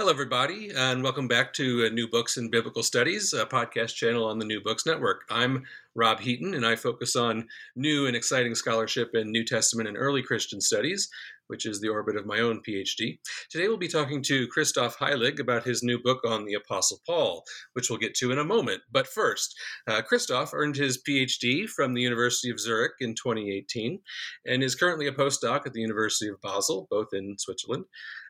Hello, everybody, and welcome back to uh, New Books in Biblical Studies, a podcast channel on the New Books Network. I'm Rob Heaton, and I focus on new and exciting scholarship in New Testament and early Christian studies, which is the orbit of my own PhD. Today we'll be talking to Christoph Heilig about his new book on the Apostle Paul, which we'll get to in a moment. But first, uh, Christoph earned his PhD from the University of Zurich in 2018 and is currently a postdoc at the University of Basel, both in Switzerland.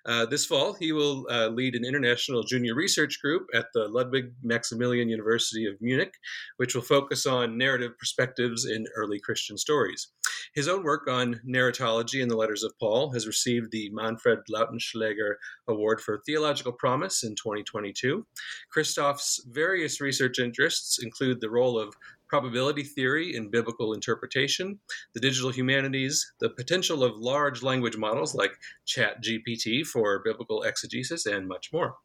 Uh, this fall, he will uh, lead an international junior research group at the Ludwig Maximilian University of Munich, which will focus on narrative perspectives in early Christian stories. His own work on narratology in the letters of Paul has received the Manfred Lautenschläger Award for Theological Promise in 2022. Christoph's various research interests include the role of probability theory in biblical interpretation, the digital humanities, the potential of large language models like ChatGPT for biblical exegesis, and much more.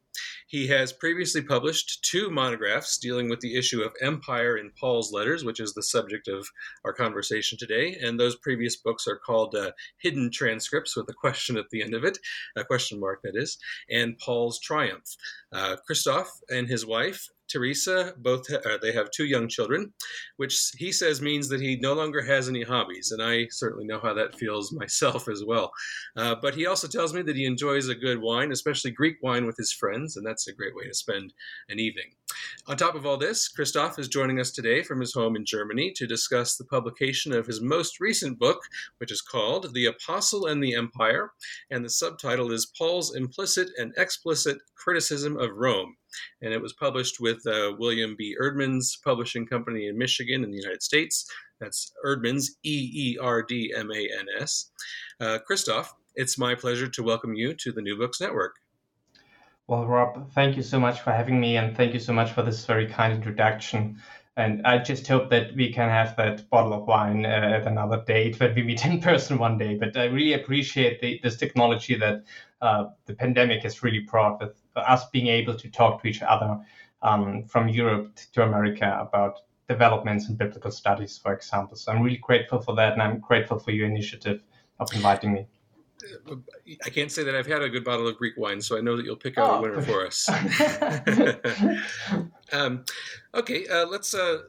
He has previously published two monographs dealing with the issue of empire in Paul's letters, which is the subject of our conversation today. And those previous books are called uh, Hidden Transcripts with a question at the end of it, a question mark that is, and Paul's Triumph. Uh, Christoph and his wife Teresa, both uh, they have two young children, which he says means that he no longer has any hobbies, and I certainly know how that feels myself as well. Uh, but he also tells me that he enjoys a good wine, especially Greek wine, with his friends, and that's a great way to spend an evening. On top of all this, Christoph is joining us today from his home in Germany to discuss the publication of his most recent book, which is called The Apostle and the Empire, and the subtitle is Paul's Implicit and Explicit Criticism of Rome and it was published with uh, William B. Eerdmans Publishing Company in Michigan in the United States. That's Eerdmans, E E R D M A N S. Uh, Christoph, it's my pleasure to welcome you to the New Books Network. Well, Rob, thank you so much for having me, and thank you so much for this very kind introduction. And I just hope that we can have that bottle of wine uh, at another date when we meet in person one day. But I really appreciate the, this technology that uh, the pandemic has really brought with us being able to talk to each other um, from Europe to America about developments in biblical studies, for example. So I'm really grateful for that, and I'm grateful for your initiative of inviting me. I can't say that I've had a good bottle of Greek wine, so I know that you'll pick out oh. a winner for us. um, okay, uh, let's uh,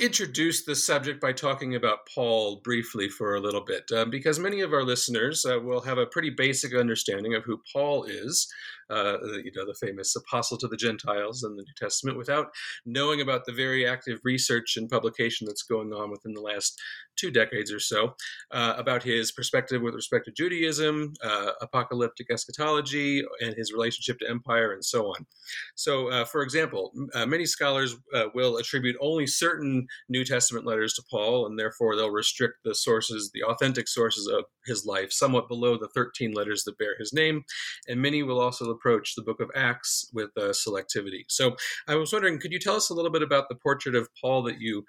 introduce the subject by talking about Paul briefly for a little bit, uh, because many of our listeners uh, will have a pretty basic understanding of who Paul is, uh, you know, the famous apostle to the Gentiles in the New Testament, without knowing about the very active research and publication that's going on within the last two decades or so uh, about his perspective with respect to Judaism, uh, apocalyptic eschatology, and his relationship to empire, and so on. So, uh, for example, uh, many scholars uh, will attribute only certain New Testament letters to Paul, and therefore they'll restrict the sources, the authentic sources of his life, somewhat below the 13 letters that bear his name. And many will also approach the book of Acts with uh, selectivity. So, I was wondering, could you tell us a little bit about the portrait of Paul that you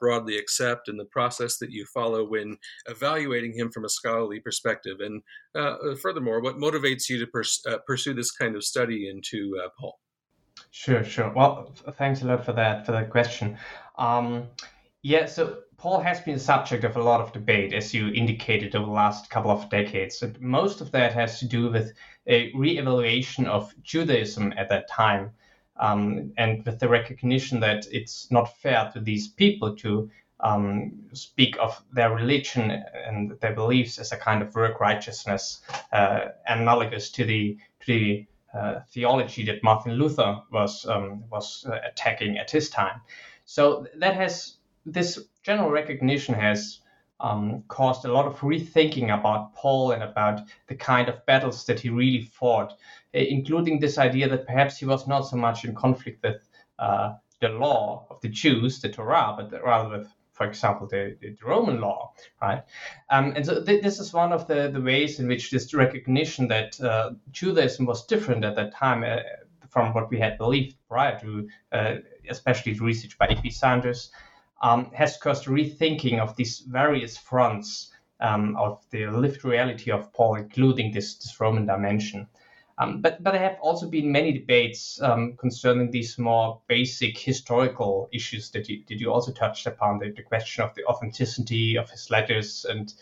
broadly accept and the process? that you follow when evaluating him from a scholarly perspective? And uh, uh furthermore, what motivates you to pers- uh, pursue this kind of study into uh, Paul? Sure, sure. Well, thanks a lot for that for that question. Um, yeah, so Paul has been subject of a lot of debate, as you indicated, over the last couple of decades. And most of that has to do with a re-evaluation of Judaism at that time, um, and with the recognition that it's not fair to these people to um, speak of their religion and their beliefs as a kind of work righteousness, uh, analogous to the to the uh, theology that Martin Luther was um, was uh, attacking at his time. So that has this general recognition has um, caused a lot of rethinking about Paul and about the kind of battles that he really fought, including this idea that perhaps he was not so much in conflict with uh, the law of the Jews, the Torah, but rather with, for example, the, the Roman law, right? Um, and so th- this is one of the, the ways in which this recognition that uh, Judaism was different at that time uh, from what we had believed prior to, uh, especially the research by E.P. Sanders, um, has caused rethinking of these various fronts um, of the lived reality of Paul, including this, this Roman dimension. Um, but, but there have also been many debates um, concerning these more basic historical issues that you, that you also touched upon the, the question of the authenticity of his letters and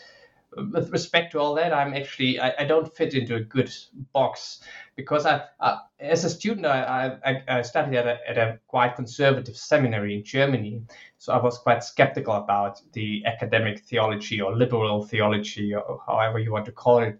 with respect to all that, I'm actually I, I don't fit into a good box because I, I as a student I, I, I studied at a, at a quite conservative seminary in Germany, so I was quite skeptical about the academic theology or liberal theology or however you want to call it,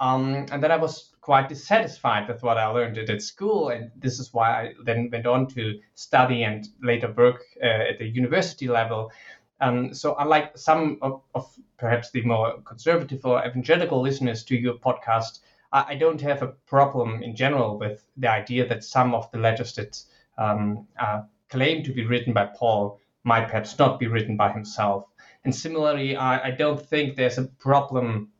um, and then I was quite dissatisfied with what I learned at school, and this is why I then went on to study and later work uh, at the university level. Um, so, unlike some of, of, perhaps the more conservative or evangelical listeners to your podcast, I, don't have a problem in general with the idea that some of the letters that um, claim to be written by Paul might perhaps not be written by himself. And similarly, I, I don't think there's a problem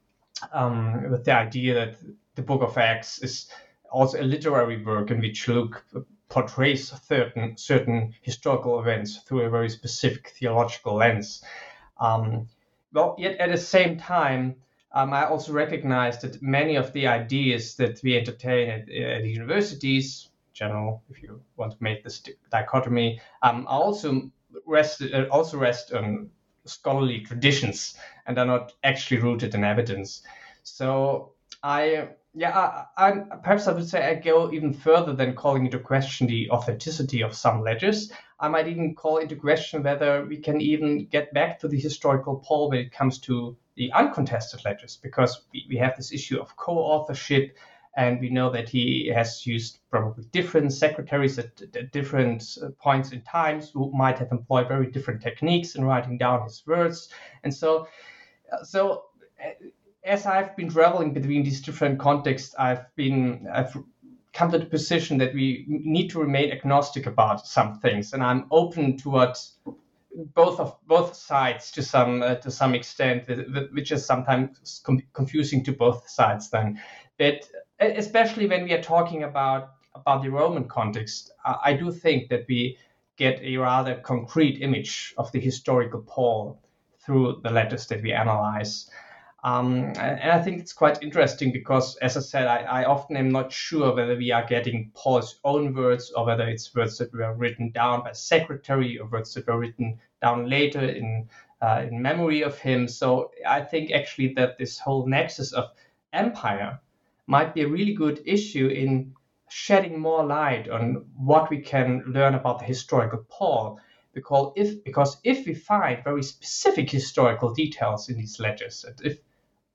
um, with the idea that the Book of Acts is also a literary work in which Luke portrays certain certain historical events through a very specific theological lens. Um, well, yet at the same time, um, I also recognize that many of the ideas that we entertain at, at universities, general, if you want to make this dichotomy, um, also rest uh, also rest on scholarly traditions and are not actually rooted in evidence. So I yeah, I, I, perhaps I would say I go even further than calling into question the authenticity of some letters. I might even call into question whether we can even get back to the historical Paul when it comes to the uncontested letters, because we, we have this issue of co-authorship, and we know that he has used probably different secretaries at, at different uh, points in times who might have employed very different techniques in writing down his words, and so, uh, so uh, as I've been traveling between these different contexts, I've been I've come to the position that we need to remain agnostic about some things, and I'm open to what both of both sides to some uh, to some extent, which is sometimes confusing to both sides. Then, but especially when we are talking about about the Roman context, I, I do think that we get a rather concrete image of the historical Paul through the letters that we analyze. Um, and I think it's quite interesting because, as I said, I, I, often am not sure whether we are getting Paul's own words or whether it's words that were written down by secretary or words that were written down later in uh, in memory of him. So I think actually that this whole nexus of empire might be a really good issue in shedding more light on what we can learn about the historical Paul because if because if we find very specific historical details in these letters, and if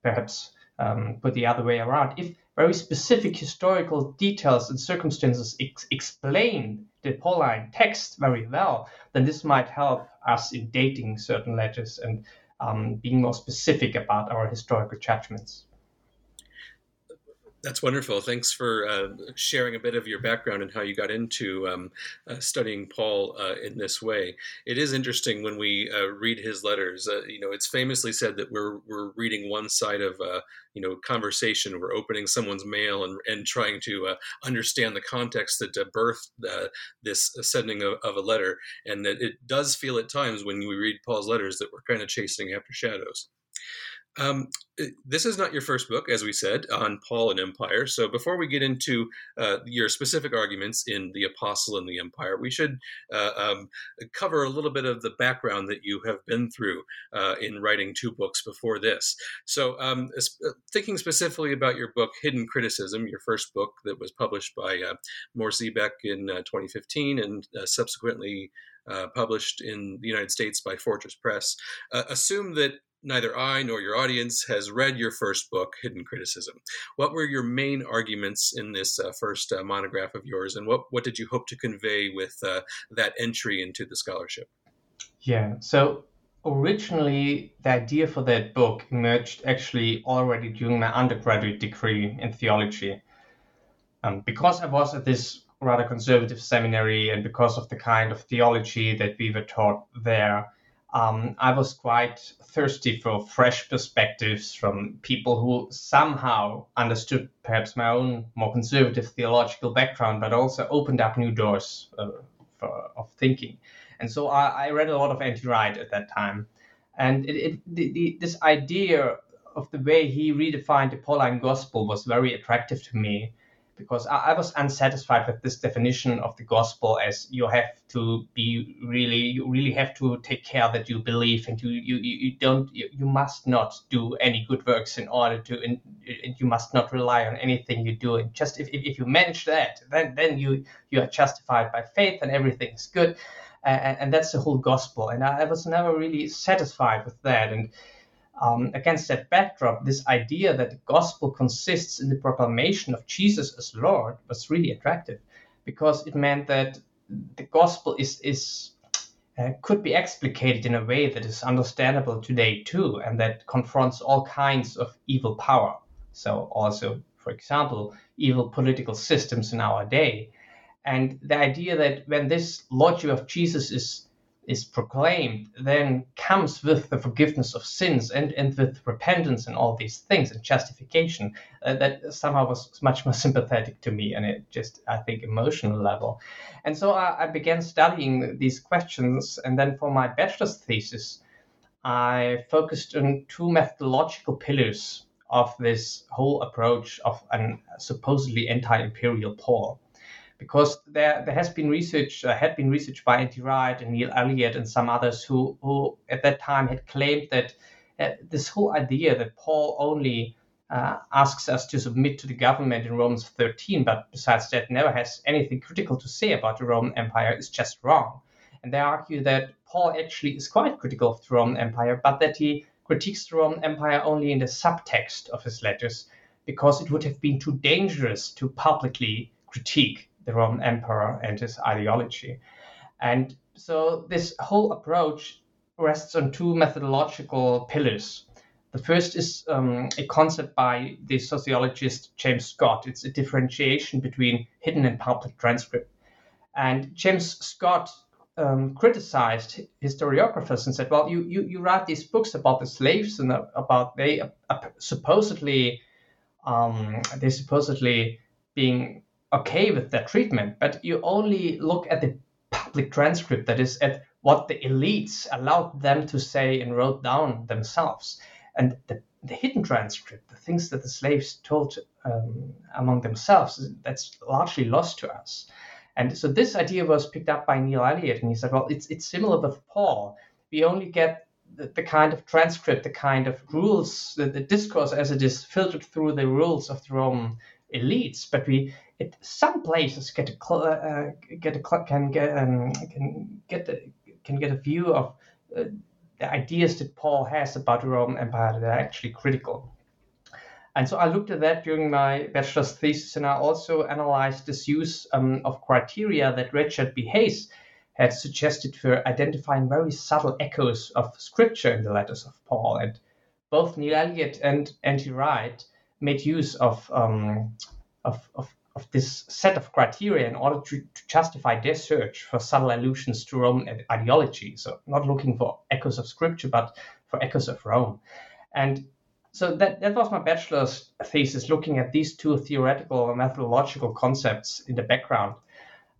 perhaps um, put the other way around. If very specific historical details and circumstances ex- explain the Pauline text very well, then this might help us in dating certain letters and um, being more specific about our historical judgments. That's wonderful. Thanks for uh, sharing a bit of your background and how you got into um, uh, studying Paul uh, in this way. It is interesting when we uh, read his letters. Uh, you know, it's famously said that we're we're reading one side of uh, you know conversation. We're opening someone's mail and and trying to understand the context that birthed this sending of, of, a letter. And that it does feel at times when we read Paul's letters that we're kind of chasing after shadows. Um, this is not your first book, as we said, on Paul and Empire. So before we get into uh, your specific arguments in The Apostle and the Empire, we should uh, um, cover a little bit of the background that you have been through uh, in writing two books before this. So, um, uh, thinking specifically about your book, Hidden Criticism, your first book that was published by uh, Siebeck in uh, 2015 and subsequently uh, published in the United States by Fortress Press, uh, assume that neither I nor your audience has read your first book, Hidden Criticism. What were your main arguments in this uh, first uh, monograph of yours, and what, what did you hope to convey with uh, that entry into the scholarship? Yeah, so originally the idea for that book emerged actually already during my undergraduate degree in theology. Um, because I was at this rather conservative seminary and because of the kind of theology that we were taught there, um, I was quite thirsty for fresh perspectives from people who somehow understood perhaps my own more conservative theological background, but also opened up new doors uh, for, of thinking. And so I, I read a lot of N.T. Wright at that time. And it, it the, the, this idea of the way he redefined the Pauline gospel was very attractive to me because I, I, was unsatisfied with this definition of the gospel as you have to be really you really have to take care that you believe and you you, you don't you, you must not do any good works in order to and, you must not rely on anything you do and just if, if, you manage that then then you you are justified by faith and everything is good and, and that's the whole gospel. And I, I, was never really satisfied with that. And um, against that backdrop, this idea that the gospel consists in the proclamation of Jesus as Lord was really attractive, because it meant that the gospel is is uh, could be explicated in a way that is understandable today too, and that confronts all kinds of evil power. So also, for example, evil political systems in our day and the idea that when this lordship of Jesus is is proclaimed, then comes with the forgiveness of sins and, and with repentance and all these things and justification. Uh, that somehow was much more sympathetic to me and it just, I think, emotional level. And so I, I began studying these questions. And then for my bachelor's thesis, I focused on two methodological pillars of this whole approach of an supposedly anti imperial Paul because there there has been research uh, had been research by N.T. Wright and Neil Elliott and some others who who at that time had claimed that uh, this whole idea that Paul only uh, asks us to submit to the government in Romans 13, but besides that never has anything critical to say about the Roman Empire is just wrong. And they argue that Paul actually is quite critical of the Roman Empire, but that he critiques the Roman Empire only in the subtext of his letters, because it would have been too dangerous to publicly critique the Roman emperor and his ideology. And so this whole approach rests on two methodological pillars. The first is um, a concept by the sociologist James Scott. It's a differentiation between hidden and public transcript. And James Scott um, criticized historiographers and said, "Well, you, you you write these books about the slaves and about they uh, supposedly um, they supposedly being okay with that treatment, but you only look at the public transcript, that is, at what the elites allowed them to say and wrote down themselves. And the, the hidden transcript, the things that the slaves told um, among themselves, that's largely lost to us. And so this idea was picked up by Neil Elliott, and he said, well, it's, it's similar with Paul. We only get the, the kind of transcript, the kind of rules, the, the discourse as it is filtered through the rules of the Roman elites, but we it, some places get a uh, uh, get a can get um, can get a, can get a view of uh, the ideas that Paul has about the Roman Empire that are actually critical. And so I looked at that during my bachelor's thesis, and I also analyzed this use um, of criteria that Richard B. Hays had suggested for identifying very subtle echoes of scripture in the letters of Paul. And both Neil Elliott and N.T. Wright made use of, um, of, of of this set of criteria in order to, to, justify their search for subtle allusions to Roman ideology. So, not looking for echoes of scripture, but for echoes of Rome. And so that, that was my bachelor's thesis, looking at these two theoretical and methodological concepts in the background.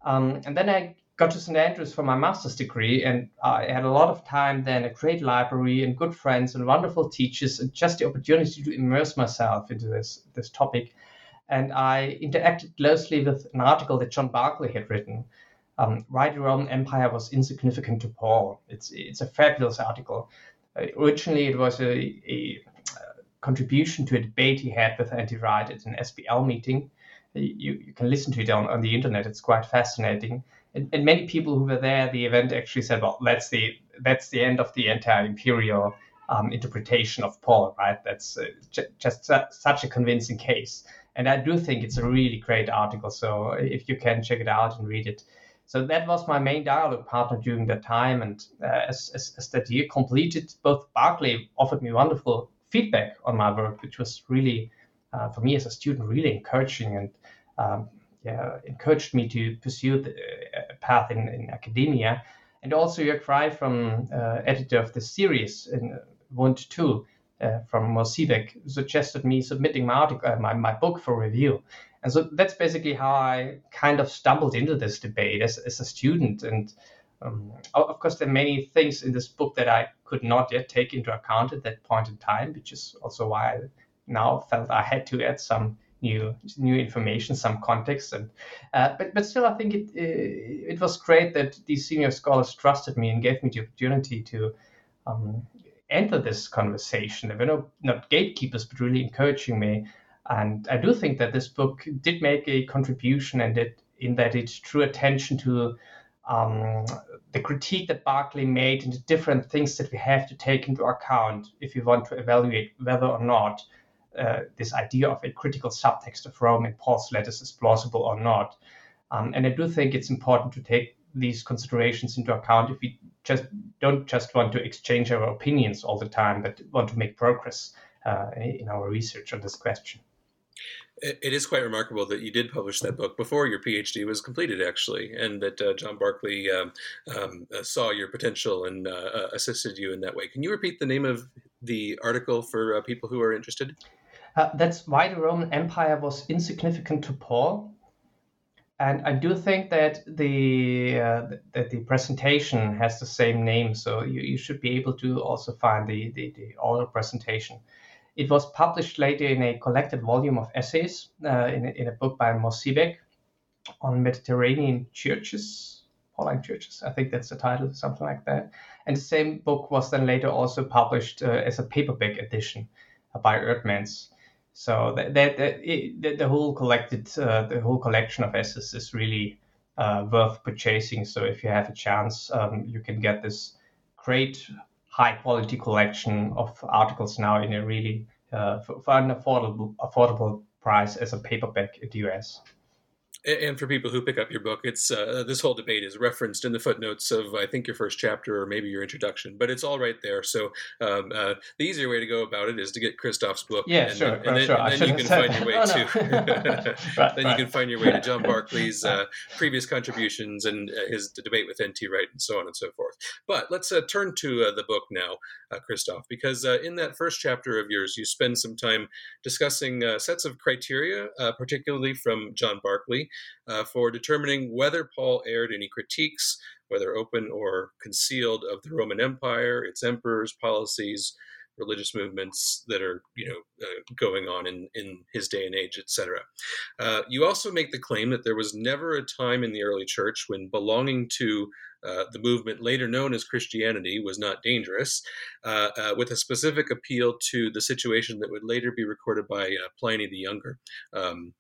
Um, and then I got to St. Andrews for my master's degree, and I had a lot of time then, a great library and good friends and wonderful teachers, and just the opportunity to immerse myself into this, this topic and I interacted closely with an article that John Barclay had written. Um, Why the Roman Empire was insignificant to Paul. It's it's a fabulous article. Uh, originally, it was a, a, uh, contribution to a debate he had with N.T. Wright at an SBL meeting. You, you can listen to it on, on the internet. It's quite fascinating. And, and many people who were there at the event actually said, "Well, that's the that's the end of the entire imperial um, interpretation of Paul, right? That's uh, j- just su- such a convincing case. And I do think it's a really great article. So if you can check it out and read it. So that was my main dialogue partner during that time. And uh, as, as, as, that year completed, both Barclay offered me wonderful feedback on my work, which was really, uh, for me as a student, really encouraging and um, yeah, encouraged me to pursue the path in, in academia. And also Jörg Frey from uh, editor of the series in uh, one to two uh, from Mohr Siebeck suggested me submitting my article, uh, my, my book for review. And so that's basically how I kind of stumbled into this debate as, as a student. And um, of course, there are many things in this book that I could not yet take into account at that point in time, which is also why I now felt I had to add some new new information, some context. And uh, but but still, I think it uh, it was great that these senior scholars trusted me and gave me the opportunity to um, enter this conversation. They were no, not gatekeepers, but really encouraging me. And I do think that this book did make a contribution, and that in that it drew attention to um, the critique that Barclay made and the different things that we have to take into account if we want to evaluate whether or not uh, this idea of a critical subtext of Rome in Paul's letters is plausible or not. Um, and I do think it's important to take these considerations into account if we just don't just want to exchange our opinions all the time, but want to make progress uh, in our research on this question. It is quite remarkable that you did publish that book before your PhD was completed, actually, and that uh, John Barclay um, um, uh, saw your potential and uh, uh assisted you in that way. Can you repeat the name of the article for people who are interested? Uh, that's why the Roman Empire was insignificant to Paul and I do think that the uh, that the presentation has the same name, so you, you should be able to also find the the, the oral presentation. It was published later in a collected volume of essays uh, in, a, in a book by Mohr Siebeck on Mediterranean churches, Pauline churches. I think that's the title, something like that. And the same book was then later also published uh, as a paperback edition by Eerdmans. So that, that, that it, the whole collected uh, the whole collection of essays is really uh, worth purchasing. So if you have a chance, um, you can get this great high quality collection of articles now in a really uh, for, for, an affordable affordable price as a paperback in the US and for people who pick up your book, it's uh, this whole debate is referenced in the footnotes of I think your first chapter or maybe your introduction, but it's all right there. So um, uh, the easier way to go about it is to get Christoph's book. Yeah, and, sure, and, then, sure. and then you can find your way oh, to right, then right. you can find your way to John Barclay's uh, previous contributions and uh, his debate with N.T. Wright and so on and so forth. But let's uh, turn to uh, the book now, Christoph, because in that first chapter of yours, you spend some time discussing sets of criteria, particularly from John Barclay uh, for determining whether Paul aired any critiques, whether open or concealed, of the Roman Empire, its emperors, policies, religious movements that are you know uh, going on in in his day and age, etc. Uh, you also make the claim that there was never a time in the early church when belonging to uh, the movement later known as Christianity was not dangerous, uh, uh, with a specific appeal to the situation that would later be recorded by uh, Pliny the Younger um,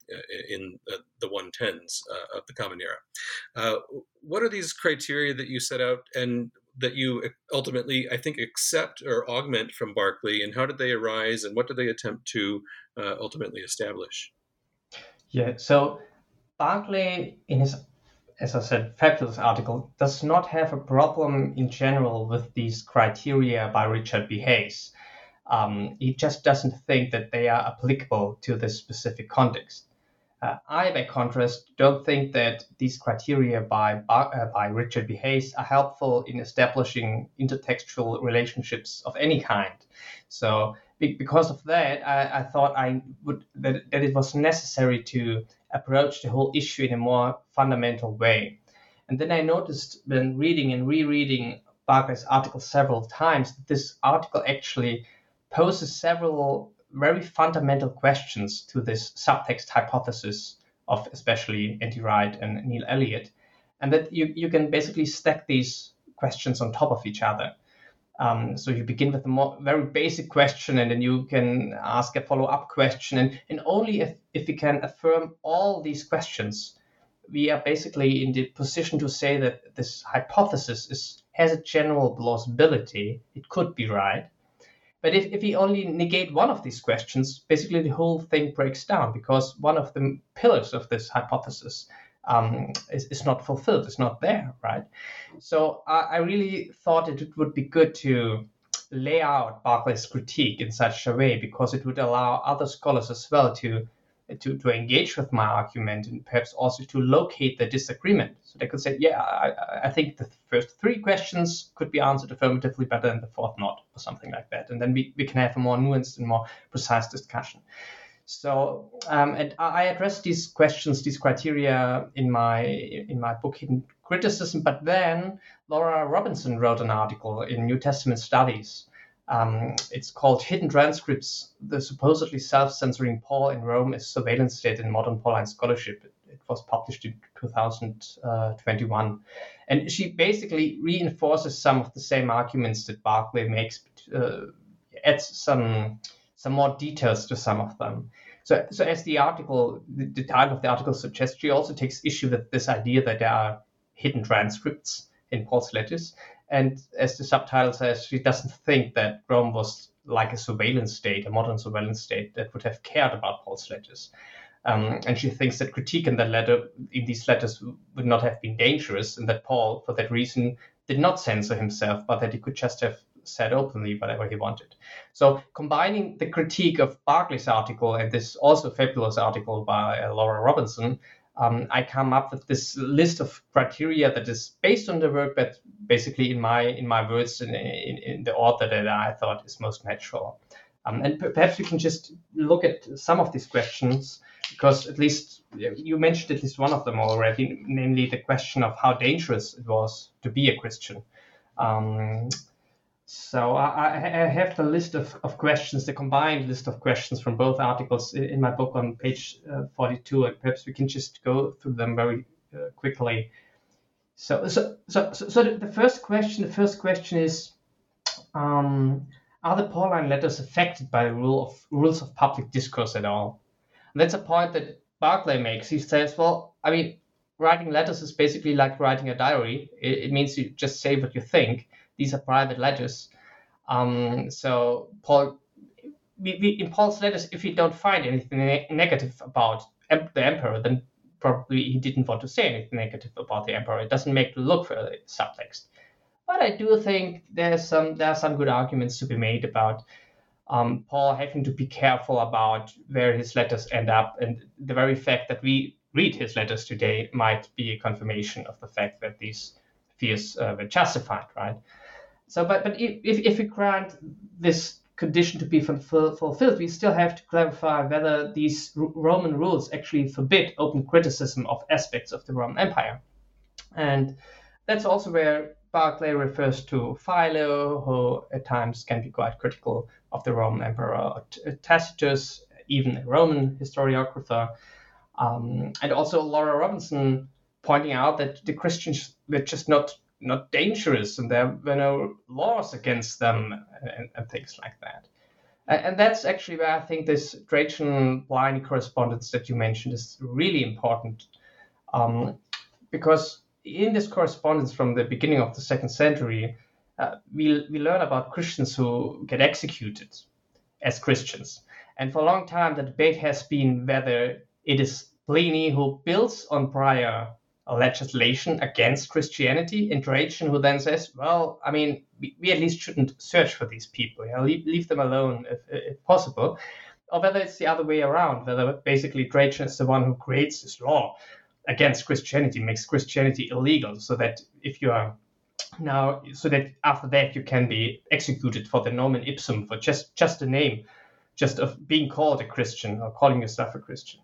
in the 110s of the Common Era. what are these criteria that you set out and that you ultimately, I think, accept or augment from Barclay, and how did they arise, and what did they attempt to ultimately establish? Yeah, so Barclay, in his as I said, fabulous article, does not have a problem in general with these criteria by Richard B. Hays. Um, he just doesn't think that they are applicable to this specific context. Uh, I, by contrast, don't think that these criteria by, uh, by Richard B. Hays are helpful in establishing intertextual relationships of any kind. So, because of that, I, I thought I would that, that it was necessary to approach the whole issue in a more fundamental way. And then I noticed when reading and rereading Barclay's article several times that this article actually poses several very fundamental questions to this subtext hypothesis of especially N.T. Wright and Neil Elliott, and that you, you can basically stack these questions on top of each other. Um, so you begin with a more, very basic question, and then you can ask a follow-up question, and, and only if, if we can affirm all these questions, we are basically in the position to say that this hypothesis is has a general plausibility. It could be right, But if, if we only negate one of these questions, basically the whole thing breaks down because one of the pillars of this hypothesis um, is, is not fulfilled, it's not there, right? So I, I really thought it would be good to lay out Barclay's critique in such a way because it would allow other scholars as well to to, to engage with my argument and perhaps also to locate the disagreement. So they could say, yeah, I, I think the first three questions could be answered affirmatively better than the fourth not, or something like that. And then we, we can have a more nuanced and more precise discussion. So, um, and I addressed these questions, these criteria in my in my book Hidden Criticism. But then Laura Robinson wrote an article in New Testament Studies. Um, it's called Hidden Transcripts: The Supposedly Self-Censoring Paul in Rome is Surveillance State in Modern Pauline Scholarship. It was published in 2021, and she basically reinforces some of the same arguments that Barclay makes, uh, adds some some more details to some of them. So, so as the article, the, the title of the article suggests, she also takes issue with this idea that there are hidden transcripts in Paul's letters. And as the subtitle says, she doesn't think that Rome was like a surveillance state, a modern surveillance state that would have cared about Paul's letters. Um, and she thinks that critique in that letter, in these letters, would not have been dangerous, and that Paul, for that reason, did not censor himself, but that he could just have said openly whatever he wanted. So combining the critique of Barclay's article and this also fabulous article by uh, Laura Robinson, um, I come up with this list of criteria that is based on the work, but basically in my in my words in, in, in the order that I thought is most natural. Um, and perhaps we can just look at some of these questions because at least you mentioned at least one of them already, namely the question of how dangerous it was to be a Christian. Um, so I, I, have the list of, of questions, the combined list of questions from both articles in my book on page uh, 42, and perhaps we can just go through them very uh, quickly. So, so, so, so the first question, the first question is, um, are the Pauline letters affected by the rule of rules of public discourse at all? And that's a point that Barclay makes. He says, well, I mean, writing letters is basically like writing a diary. It, it means you just say what you think these are private letters. Um, so Paul, we, we, in Paul's letters, if we don't find anything ne- negative about the emperor, then probably he didn't want to say anything negative about the emperor. It doesn't make look for the subtext. But I do think there's some there are some good arguments to be made about um, Paul having to be careful about where his letters end up, and the very fact that we read his letters today might be a confirmation of the fact that these fears uh, were justified, right? So, but but if if we grant this condition to be fulfilled, we still have to clarify whether these Roman rules actually forbid open criticism of aspects of the Roman Empire. And that's also where Barclay refers to Philo, who at times can be quite critical of the Roman Emperor Tacitus, even a Roman historiographer. Um, and also Laura Robinson pointing out that the Christians were just not not dangerous and there were no laws against them and, and things like that. And, and that's actually where I think this Trajan Pliny correspondence that you mentioned is really important. Um, because in this correspondence from the beginning of the second century, uh, we, we learn about Christians who get executed as Christians. And for a long time, the debate has been whether it is Pliny who builds on prior legislation against Christianity in Trajan, who then says, well, I mean, we, we at least shouldn't search for these people. Leave, leave them alone if, if possible. Or whether it's the other way around, whether basically Trajan is the one who creates this law against Christianity, makes Christianity illegal, so that if you are now, so that after that you can be executed for the nomen ipsum, for just, just the name, just of being called a Christian or calling yourself a Christian.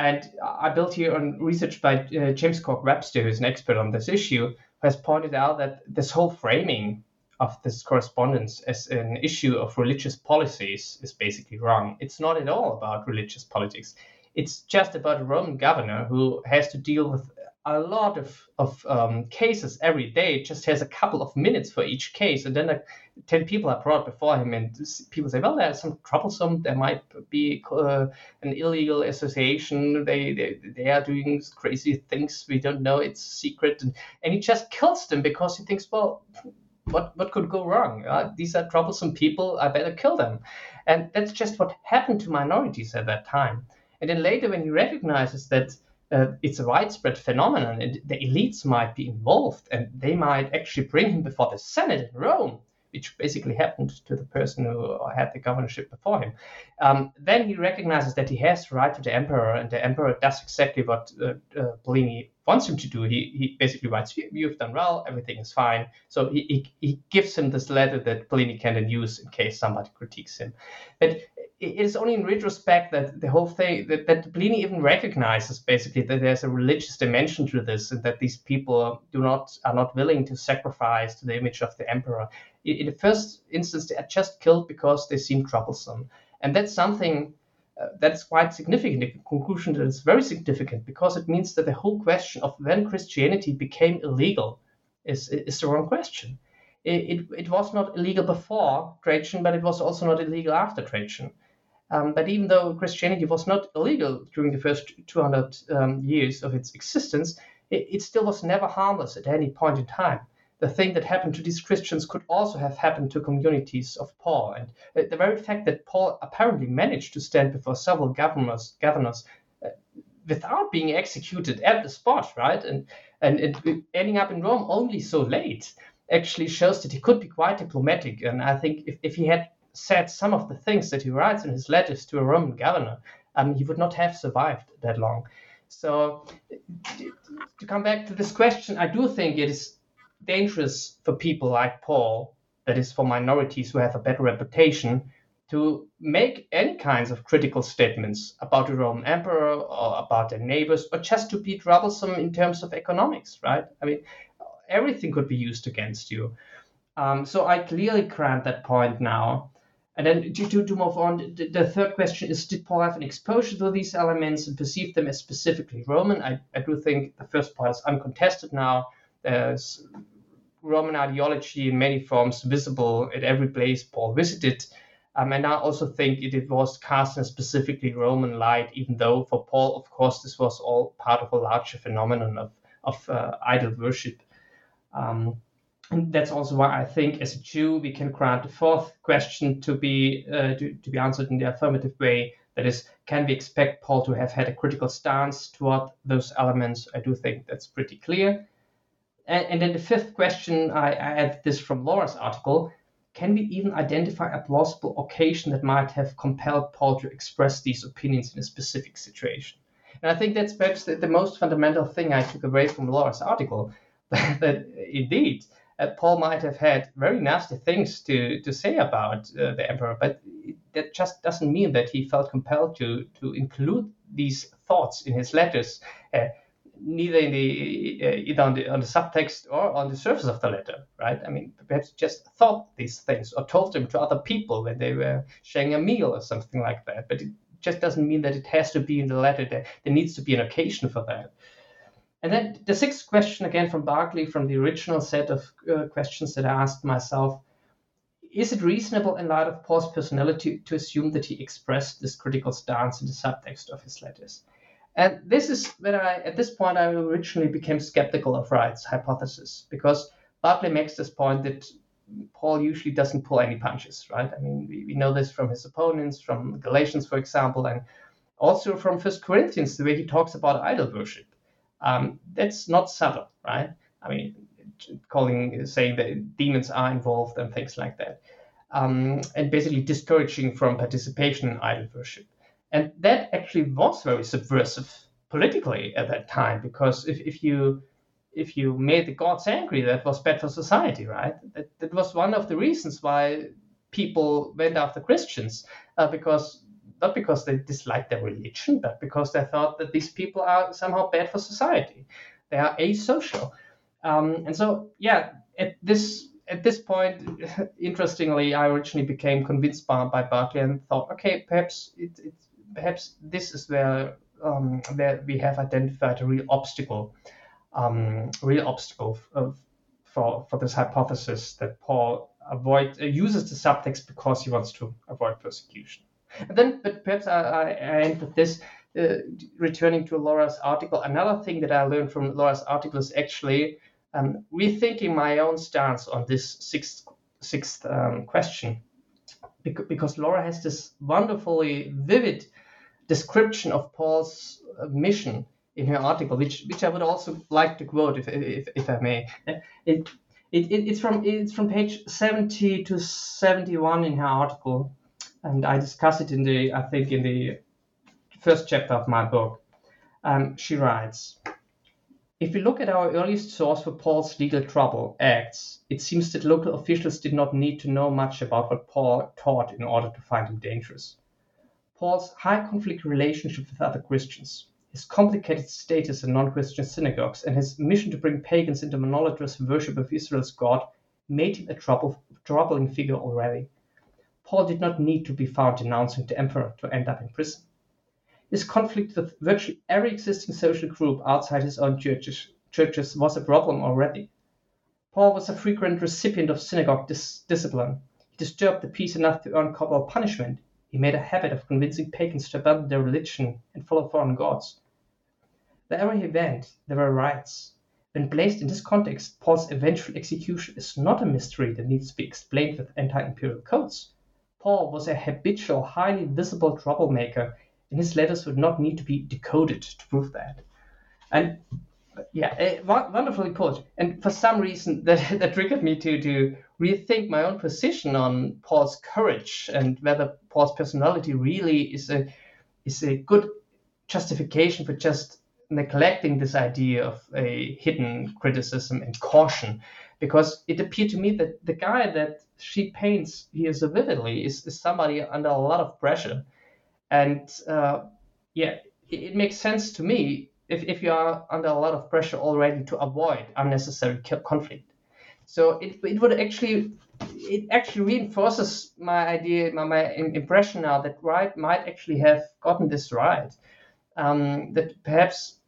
And I built here on research by uh, James Corke-Webster, who's an expert on this issue, who has pointed out that this whole framing of this correspondence as an issue of religious policies is basically wrong. It's not at all about religious politics. It's just about a Roman governor who has to deal with a lot of, of um, cases every day. Just has a couple of minutes for each case. And then like, 10 people are brought before him, and people say, well, there's some troublesome. There might be uh, an illegal association. They, they, they are doing crazy things. We don't know. It's secret. And, and he just kills them because he thinks, well, what what could go wrong? Uh, these are troublesome people. I better kill them, and that's just what happened to minorities at that time. And then later, when he recognizes that uh, it's a widespread phenomenon and the elites might be involved and they might actually bring him before the Senate in Rome, which basically happened to the person who had the governorship before him. Um, then he recognizes that he has write to the emperor, and the emperor does exactly what uh, uh, Pliny wants him to do. He, he basically writes, You've done well, everything is fine. So he, he, he gives him this letter that Pliny can then use in case somebody critiques him. But it is only in retrospect that the whole thing that, that Pliny even recognizes basically that there's a religious dimension to this and that these people do not are not willing to sacrifice to the image of the emperor. In, the first instance, they are just killed because they seem troublesome, and that's something uh, that's quite significant. A conclusion that is very significant because it means that the whole question of when Christianity became illegal is is the wrong question. It, it, it was not illegal before Trajan, but it was also not illegal after Trajan. Um, but even though Christianity was not illegal during the first 200 um, years of its existence, it, it, still was never harmless at any point in time. The thing that happened to these Christians could also have happened to communities of Paul. And uh, the very fact that Paul apparently managed to stand before several governors, governors uh, without being executed at the spot, right, and, and, and ending up in Rome only so late, actually shows that he could be quite diplomatic. And I think if, if he had said some of the things that he writes in his letters to a Roman governor, um, he would not have survived that long. So, to come back to this question, I do think it is dangerous for people like Paul, that is, for minorities who have a better reputation, to make any kinds of critical statements about the Roman emperor or about their neighbors, or just to be troublesome in terms of economics, right? I mean, everything could be used against you. Um, so I clearly grant that point now. And then to, to, to move on, the, the, third question is Did Paul have an exposure to these elements and perceive them as specifically Roman? I, I do think the first part is uncontested now. There's Roman ideology in many forms visible at every place Paul visited. Um, and I also think it, it was cast in a specifically Roman light, even though for Paul, of course, this was all part of a larger phenomenon of, of uh, idol worship. Um, and that's also why I think, as a Jew, we can grant the fourth question to be uh, to, to, be answered in the affirmative way. That is, can we expect Paul to have had a critical stance toward those elements? I do think that's pretty clear. And, and then the fifth question, I, I add this from Laura's article. Can we even identify a plausible occasion that might have compelled Paul to express these opinions in a specific situation? And I think that's perhaps the, the most fundamental thing I took away from Laura's article. that indeed, uh, Paul might have had very nasty things to, to say about uh, the emperor, but that just doesn't mean that he felt compelled to, to include these thoughts in his letters, uh, neither in the, uh, either on the, on the subtext or on the surface of the letter, right? I mean, perhaps just thought these things or told them to other people when they were sharing a meal or something like that, but it just doesn't mean that it has to be in the letter. There needs to be an occasion for that. And then the sixth question, again from Barclay, from the original set of uh, questions that I asked myself is it reasonable in light of Paul's personality to assume that he expressed this critical stance in the subtext of his letters? And this is when I, at this point, I originally became skeptical of Wright's hypothesis because Barclay makes this point that Paul usually doesn't pull any punches, right? I mean, we, we know this from his opponents, from Galatians, for example, and also from First Corinthians, the way he talks about idol worship. Um, that's not subtle, right? I mean, calling, saying that demons are involved and things like that. Um, and basically discouraging from participation in idol worship. And that actually was very subversive politically at that time, because if, if you if you made the gods angry, that was bad for society, right? That, that was one of the reasons why people went after Christians, uh, because not because they disliked their religion, but because they thought that these people are somehow bad for society. They are asocial. Um, and so, yeah, at this at this point, interestingly, I originally became convinced by, by Barclay and thought, okay, perhaps it, it perhaps this is where um, where we have identified a real obstacle, um, real obstacle of, for for this hypothesis that Paul avoid uh, uses the subtext because he wants to avoid persecution. And then, but perhaps I, I, end with this, uh, returning to Laura's article. Another thing that I learned from Laura's article is actually Um, rethinking my own stance on this sixth, sixth um, question, because Laura has this wonderfully vivid description of Paul's uh, mission in her article, which which I would also like to quote, if if, if I may. It, it, it's from it's from page 70 to 71 in her article, and I discuss it in the I think in the first chapter of my book. Um, she writes. If we look at our earliest source for Paul's legal trouble, Acts, it seems that local officials did not need to know much about what Paul taught in order to find him dangerous. Paul's high conflict relationship with other Christians, his complicated status in non Christian synagogues, and his mission to bring pagans into monolatrous worship of Israel's God made him a trouble, troubling figure already. Paul did not need to be found denouncing the emperor to end up in prison. His conflict with virtually every existing social group outside his own churches, churches was a problem already. Paul was a frequent recipient of synagogue dis- discipline. He disturbed the peace enough to earn corporal punishment. He made a habit of convincing pagans to abandon their religion and follow foreign gods. Wherever he went, there were riots. When placed in this context, Paul's eventual execution is not a mystery that needs to be explained with anti imperial codes. Paul was a habitual, highly visible troublemaker and his letters would not need to be decoded to prove that. And yeah, wonderfully put. And for some reason, that, that triggered me to, to rethink my own position on Paul's courage and whether Paul's personality really is a is a good justification for just neglecting this idea of a hidden criticism and caution. Because it appeared to me that the guy that she paints here so vividly is, is somebody under a lot of pressure and uh, yeah, it, it, makes sense to me if, if you are under a lot of pressure already to avoid unnecessary conflict. So it, it would actually it actually reinforces my idea, my, my impression now that Wright might actually have gotten this right. Um, that perhaps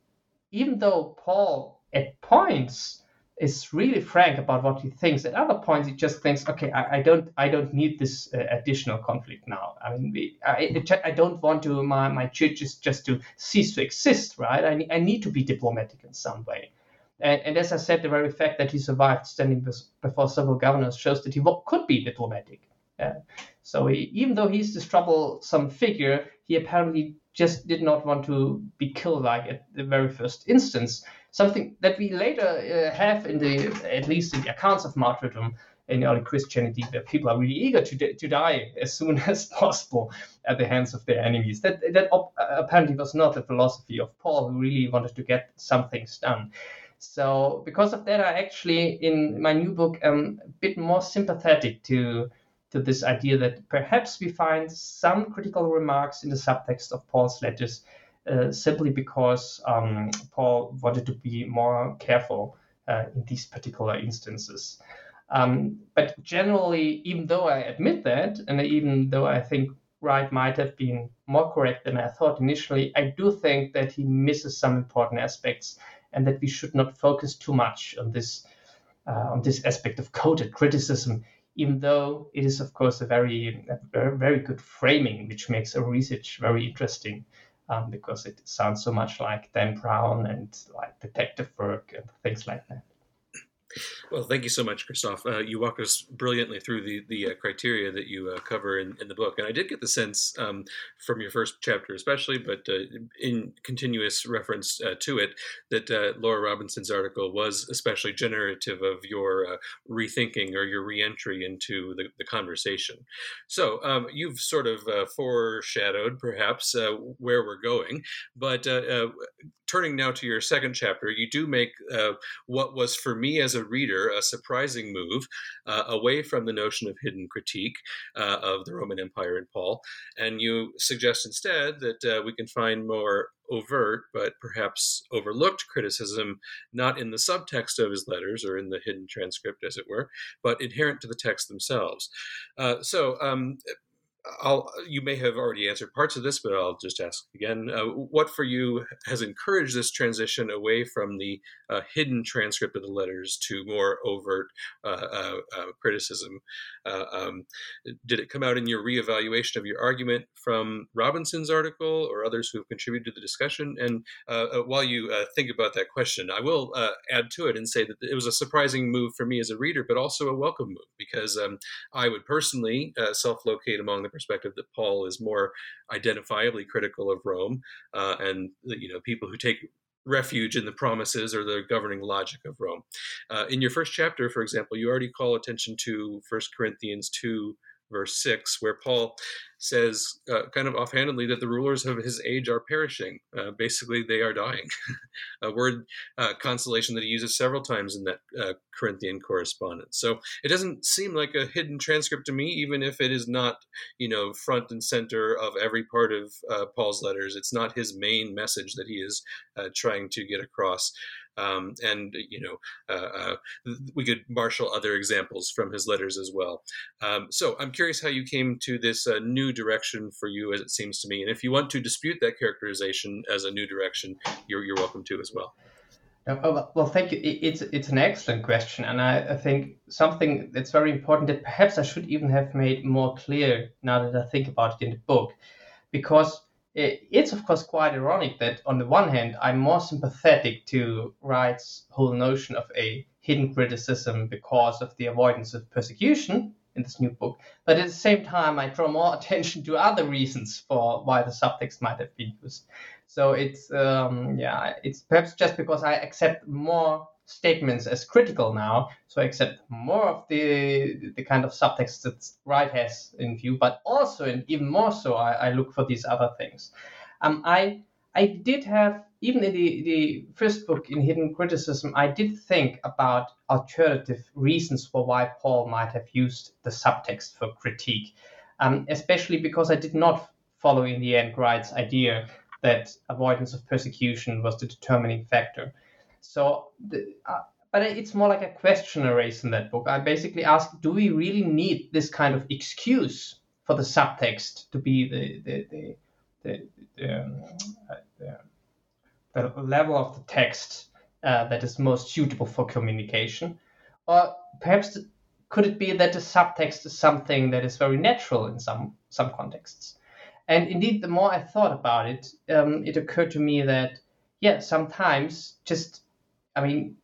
even though Paul at points is really frank about what he thinks. At other points, he just thinks, okay, I, I don't, I don't need this uh, additional conflict now. I mean, we, I, I don't want to my my church just just to cease to exist, right? I, I need to be diplomatic in some way. And, and as I said, the very fact that he survived standing before several governors shows that he could be diplomatic. Uh, so he, even though he's this troublesome figure, he apparently just did not want to be killed like at the very first instance something that we later uh, have in the, at least in the accounts of martyrdom in early Christianity, where people are really eager to, to die as soon as possible at the hands of their enemies. That, that op- apparently was not the philosophy of Paul, who really wanted to get some things done. So, because of that, I actually, in my new book, am a bit more sympathetic to to this idea that perhaps we find some critical remarks in the subtext of Paul's letters uh, simply because um, Paul wanted to be more careful uh, in these particular instances. Um, but generally, even though I admit that, and even though I think Wright might have been more correct than I thought initially, I do think that he misses some important aspects, and that we should not focus too much on this uh, on this aspect of coded criticism. Even though it is, of course, a very, a very, good framing, which makes a research very interesting um, because it sounds so much like Dan Brown and like detective work and things like that. Well, thank you so much, Christoph. Uh, you walk us brilliantly through the the uh, criteria that you uh, cover in, in the book, and I did get the sense um, from your first chapter, especially, but uh, in continuous reference uh, to it, that uh, Laura Robinson's article was especially generative of your rethinking or your reentry into the, the conversation. So um, you've sort of foreshadowed, perhaps, where we're going, but turning now to your second chapter, you do make what was for me as a reader a surprising move uh, away from the notion of hidden critique uh, of the Roman Empire and Paul, and you suggest instead that uh, we can find more overt but perhaps overlooked criticism not in the subtext of his letters or in the hidden transcript as it were but inherent to the text themselves. Uh, so um, I'll, you may have already answered parts of this, but I'll just ask again. Uh, what for you has encouraged this transition away from the uh, hidden transcript of the letters to more overt uh, uh, uh criticism? Uh, um, did it come out in your reevaluation of your argument from Robinson's article or others who have contributed to the discussion? And while you think about that question, I will add to it and say that it was a surprising move for me as a reader, but also a welcome move because um, I would personally self locate among the perspective that Paul is more identifiably critical of Rome, uh, and you know people who take refuge in the promises or the governing logic of Rome. Uh, in your first chapter, for example, you already call attention to First Corinthians two verse 6, where Paul says, uh, kind of offhandedly, that the rulers of his age are perishing. Uh, basically, they are dying. a word uh, consolation that he uses several times in that uh, Corinthian correspondence. So it doesn't seem like a hidden transcript to me, even if it is not, you know, front and center of every part of uh, Paul's letters. It's not his main message that he is uh, trying to get across. Um, and you know, uh, uh, we could marshal other examples from his letters as well. Um, so I'm curious how you came to this uh, new direction for you, as it seems to me. And if you want to dispute that characterization as a new direction, you're you're welcome to as well. Oh, well, thank you. It's it's an excellent question, and I, I think something that's very important that perhaps I should even have made more clear now that I think about it in the book, because it's of course quite ironic that on the one hand I'm more sympathetic to Wright's whole notion of a hidden criticism because of the avoidance of persecution in this new book, but at the same time I draw more attention to other reasons for why the subtext might have been used. So it's um, yeah, it's perhaps just because I accept more statements as critical now, so I accept more of the the kind of subtext that Wright has in view, but also and even more so, I, I look for these other things. Um, I I did have even in the, the first book in Hidden Criticism, I did think about alternative reasons for why Paul might have used the subtext for critique, um, especially because I did not follow in the end Wright's idea that avoidance of persecution was the determining factor. So, the, uh, but it's more like a question I raise in that book. I basically ask, do we really need this kind of excuse for the subtext to be the the the the, the, um, the, the level of the text uh, that is most suitable for communication, or perhaps could it be that the subtext is something that is very natural in some some contexts? And indeed, the more I thought about it, um, it occurred to me that yeah, sometimes just I mean,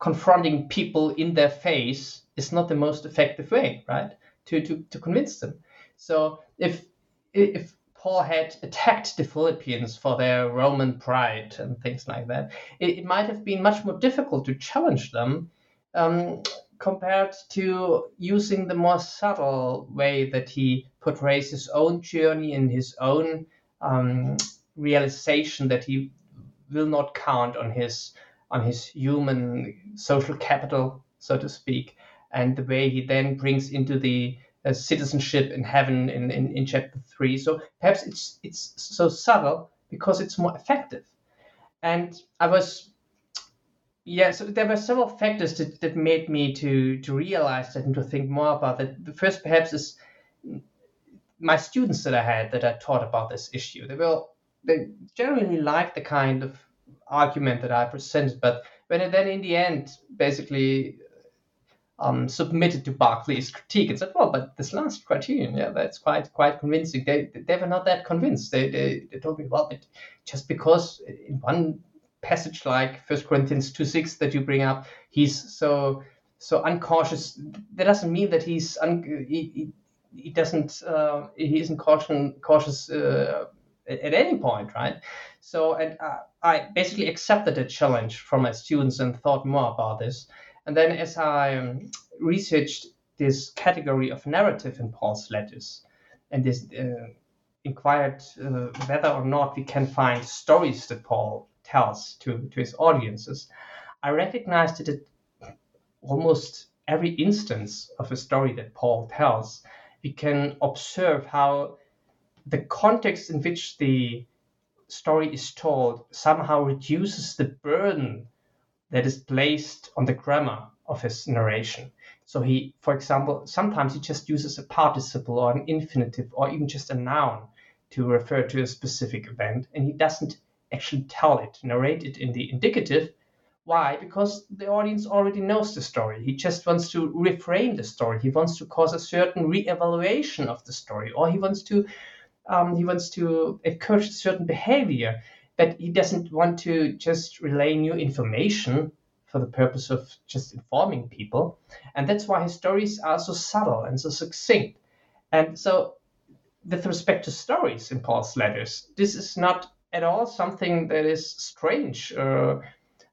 confronting people in their face is not the most effective way, right? To, to, to convince them. So if if Paul had attacked the Philippians for their Roman pride and things like that, it, it might have been much more difficult to challenge them um, compared to using the more subtle way that he portrays his own journey and his own um, realization that he will not count on his on his human social capital, so to speak, and the way he then brings into the uh, citizenship in heaven in, in, in chapter three. So perhaps it's it's so subtle because it's more effective. And I was yeah, so there were several factors that, that made me to to realize that and to think more about that. The first perhaps is my students that I had that I taught about this issue. They were they generally liked the kind of argument that I presented. But when it then in the end basically um, submitted to Barclay's critique and said, well, but this last criterion, yeah, that's quite quite convincing. They they were not that convinced. They they, they told me, well, but just because in one passage like First Corinthians two six that you bring up, he's so so uncautious. That doesn't mean that he's un, he, he, he doesn't uh, he isn't cautious cautious uh, at, any point, right? So and uh, I basically accepted the challenge from my students and thought more about this. And then as I um, researched this category of narrative in Paul's letters and this uh, inquired uh, whether or not we can find stories that Paul tells to, to his audiences, I recognized that almost every instance of a story that Paul tells, we can observe how the context in which the story is told somehow reduces the burden that is placed on the grammar of his narration. So he, for example, sometimes he just uses a participle or an infinitive or even just a noun to refer to a specific event, and he doesn't actually tell it, narrate it in the indicative. Why? Because the audience already knows the story. He just wants to reframe the story. He wants to cause a certain re-evaluation of the story, or he wants to um, he wants to encourage certain behavior, but he doesn't want to just relay new information for the purpose of just informing people. And that's why his stories are so subtle and so succinct. And so, with respect to stories in Paul's letters, this is not at all something that is strange. Uh,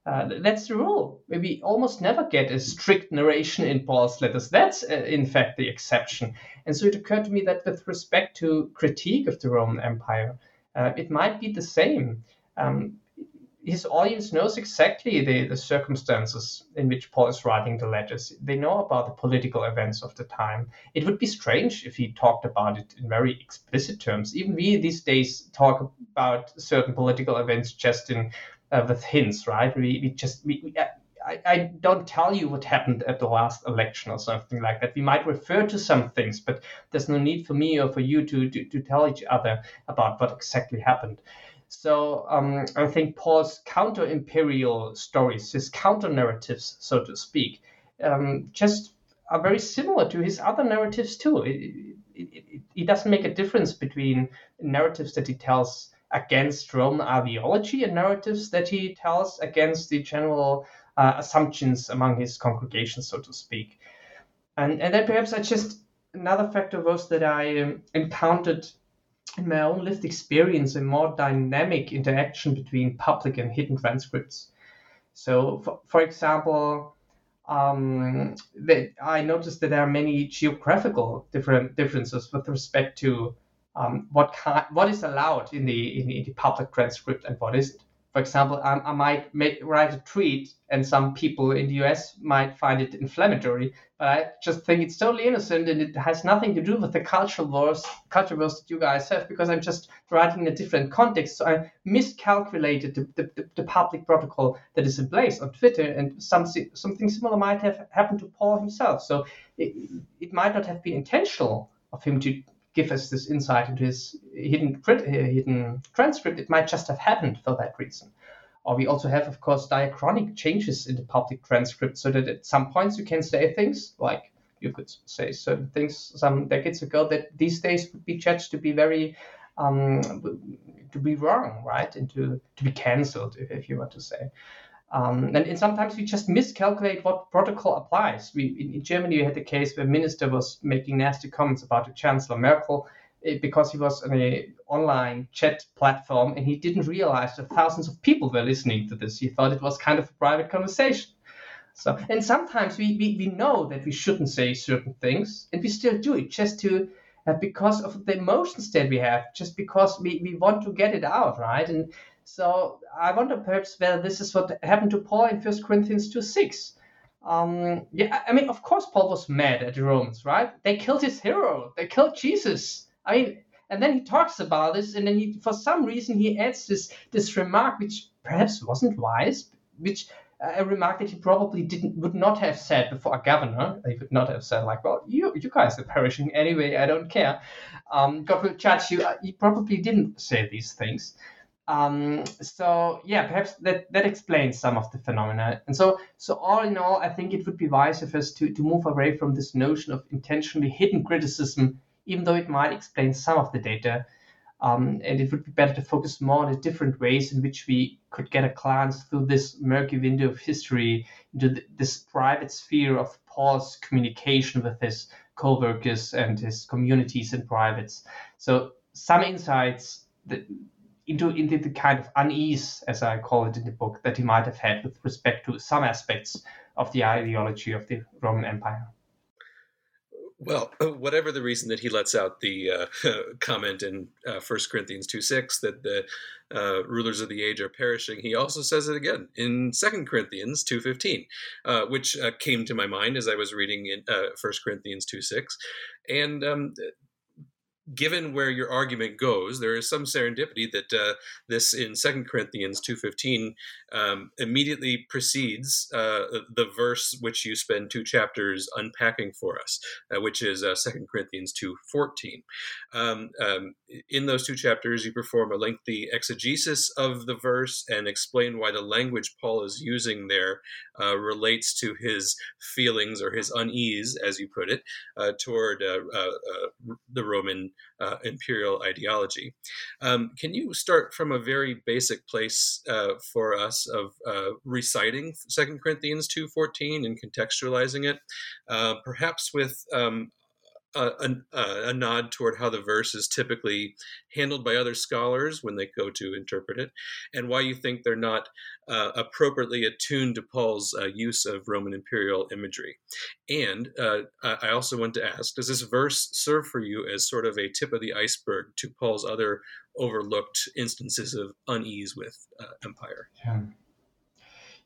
uh, that's the rule. We almost never get a strict narration in Paul's letters. That's, uh, in fact, the exception. And so it occurred to me that with respect to critique of the Roman Empire, uh, it might be the same. Um, his audience knows exactly the, the circumstances in which Paul is writing the letters. They know about the political events of the time. It would be strange if he talked about it in very explicit terms. Even we these days talk about certain political events just in uh, with hints, right? We, we just we, we I, I, don't tell you what happened at the last election or something like that. We might refer to some things, but there's no need for me or for you to, to, to tell each other about what exactly happened. So um, I think Paul's counter imperial stories, his counter narratives, so to speak, um, just are very similar to his other narratives too. It, it, it, it, doesn't make a difference between narratives that he tells against Roman ideology and narratives that he tells against the general uh, assumptions among his congregation, so to speak. And, and then perhaps I just another factor was that I um, encountered in my own lived experience, a more dynamic interaction between public and hidden transcripts. So, for, for example, um, I noticed that there are many geographical different differences with respect to um, what kind, what is allowed in the in, in the public transcript and what isn't for example, I, I might make, write a tweet, and some people in the US might find it inflammatory, but I just think it's totally innocent and it has nothing to do with the cultural wars, culture wars that you guys have, because I'm just writing in a different context. So I miscalculated the, the, the public protocol that is in place on Twitter, and something something similar might have happened to Paul himself. So it, it might not have been intentional of him to give us this insight into his hidden uh, hidden transcript, it might just have happened for that reason. Or we also have, of course, diachronic changes in the public transcript, so that at some points you can say things like you could say certain things some decades ago that these days would be judged to be very um, to be wrong, right, and to, to be cancelled, if, if you want to say. Um, and, and, sometimes we just miscalculate what protocol applies. We, in, in, Germany, we had a case where a minister was making nasty comments about the Chancellor Merkel eh, because he was on an online chat platform and he didn't realize that thousands of people were listening to this. He thought it was kind of a private conversation. So, and sometimes we, we, we know that we shouldn't say certain things and we still do it just to uh, because of the emotions that we have, just because we, we want to get it out, right? And so I wonder perhaps whether this is what happened to Paul in First Corinthians 2 6. Um, yeah, I mean, of course, Paul was mad at the Romans, right? They killed his hero, they killed Jesus. I mean, and then he talks about this, and then he, for some reason, he adds this this remark, which perhaps wasn't wise, which uh, a remark that he probably didn't would not have said before a governor. He would not have said like, "Well, you you guys are perishing anyway. I don't care. Um, God will judge you." Uh, he probably didn't say these things. Um, so yeah, perhaps that, that explains some of the phenomena. And so so all in all, I think it would be wise of us to, to move away from this notion of intentionally hidden criticism, even though it might explain some of the data. Um, and it would be better to focus more on the different ways in which we could get a glance through this murky window of history into the, this private sphere of Paul's communication with his co-workers and his communities and privates. So some insights that into into the kind of unease, as I call it in the book, that he might have had with respect to some aspects of the ideology of the Roman Empire. Well, whatever the reason that he lets out the uh, comment in uh, 1 Corinthians 2 6 that the uh, rulers of the age are perishing, he also says it again in 2 Corinthians 2 15, uh, which uh, came to my mind as I was reading in uh, 1 Corinthians 2 6. And um, given where your argument goes, there is some serendipity that uh, this in Second Corinthians two fifteen um, immediately precedes uh, the verse which you spend two chapters unpacking for us, uh, which is uh, Second Corinthians two fourteen. Um, um, in those two chapters, you perform a lengthy exegesis of the verse and explain why the language Paul is using there uh, relates to his feelings or his unease, as you put it, uh, toward the Roman uh, imperial ideology. Um, can you start from a very basic place uh, for us of uh, reciting Second Corinthians two fourteen and contextualizing it, uh, perhaps with um, a, a, a, nod toward how the verse is typically handled by other scholars when they go to interpret it, and why you think they're not uh, appropriately attuned to Paul's uh, use of Roman imperial imagery. And uh, I also want to ask Does this verse serve for you as sort of a tip of the iceberg to Paul's other overlooked instances of unease with uh, empire? Yeah.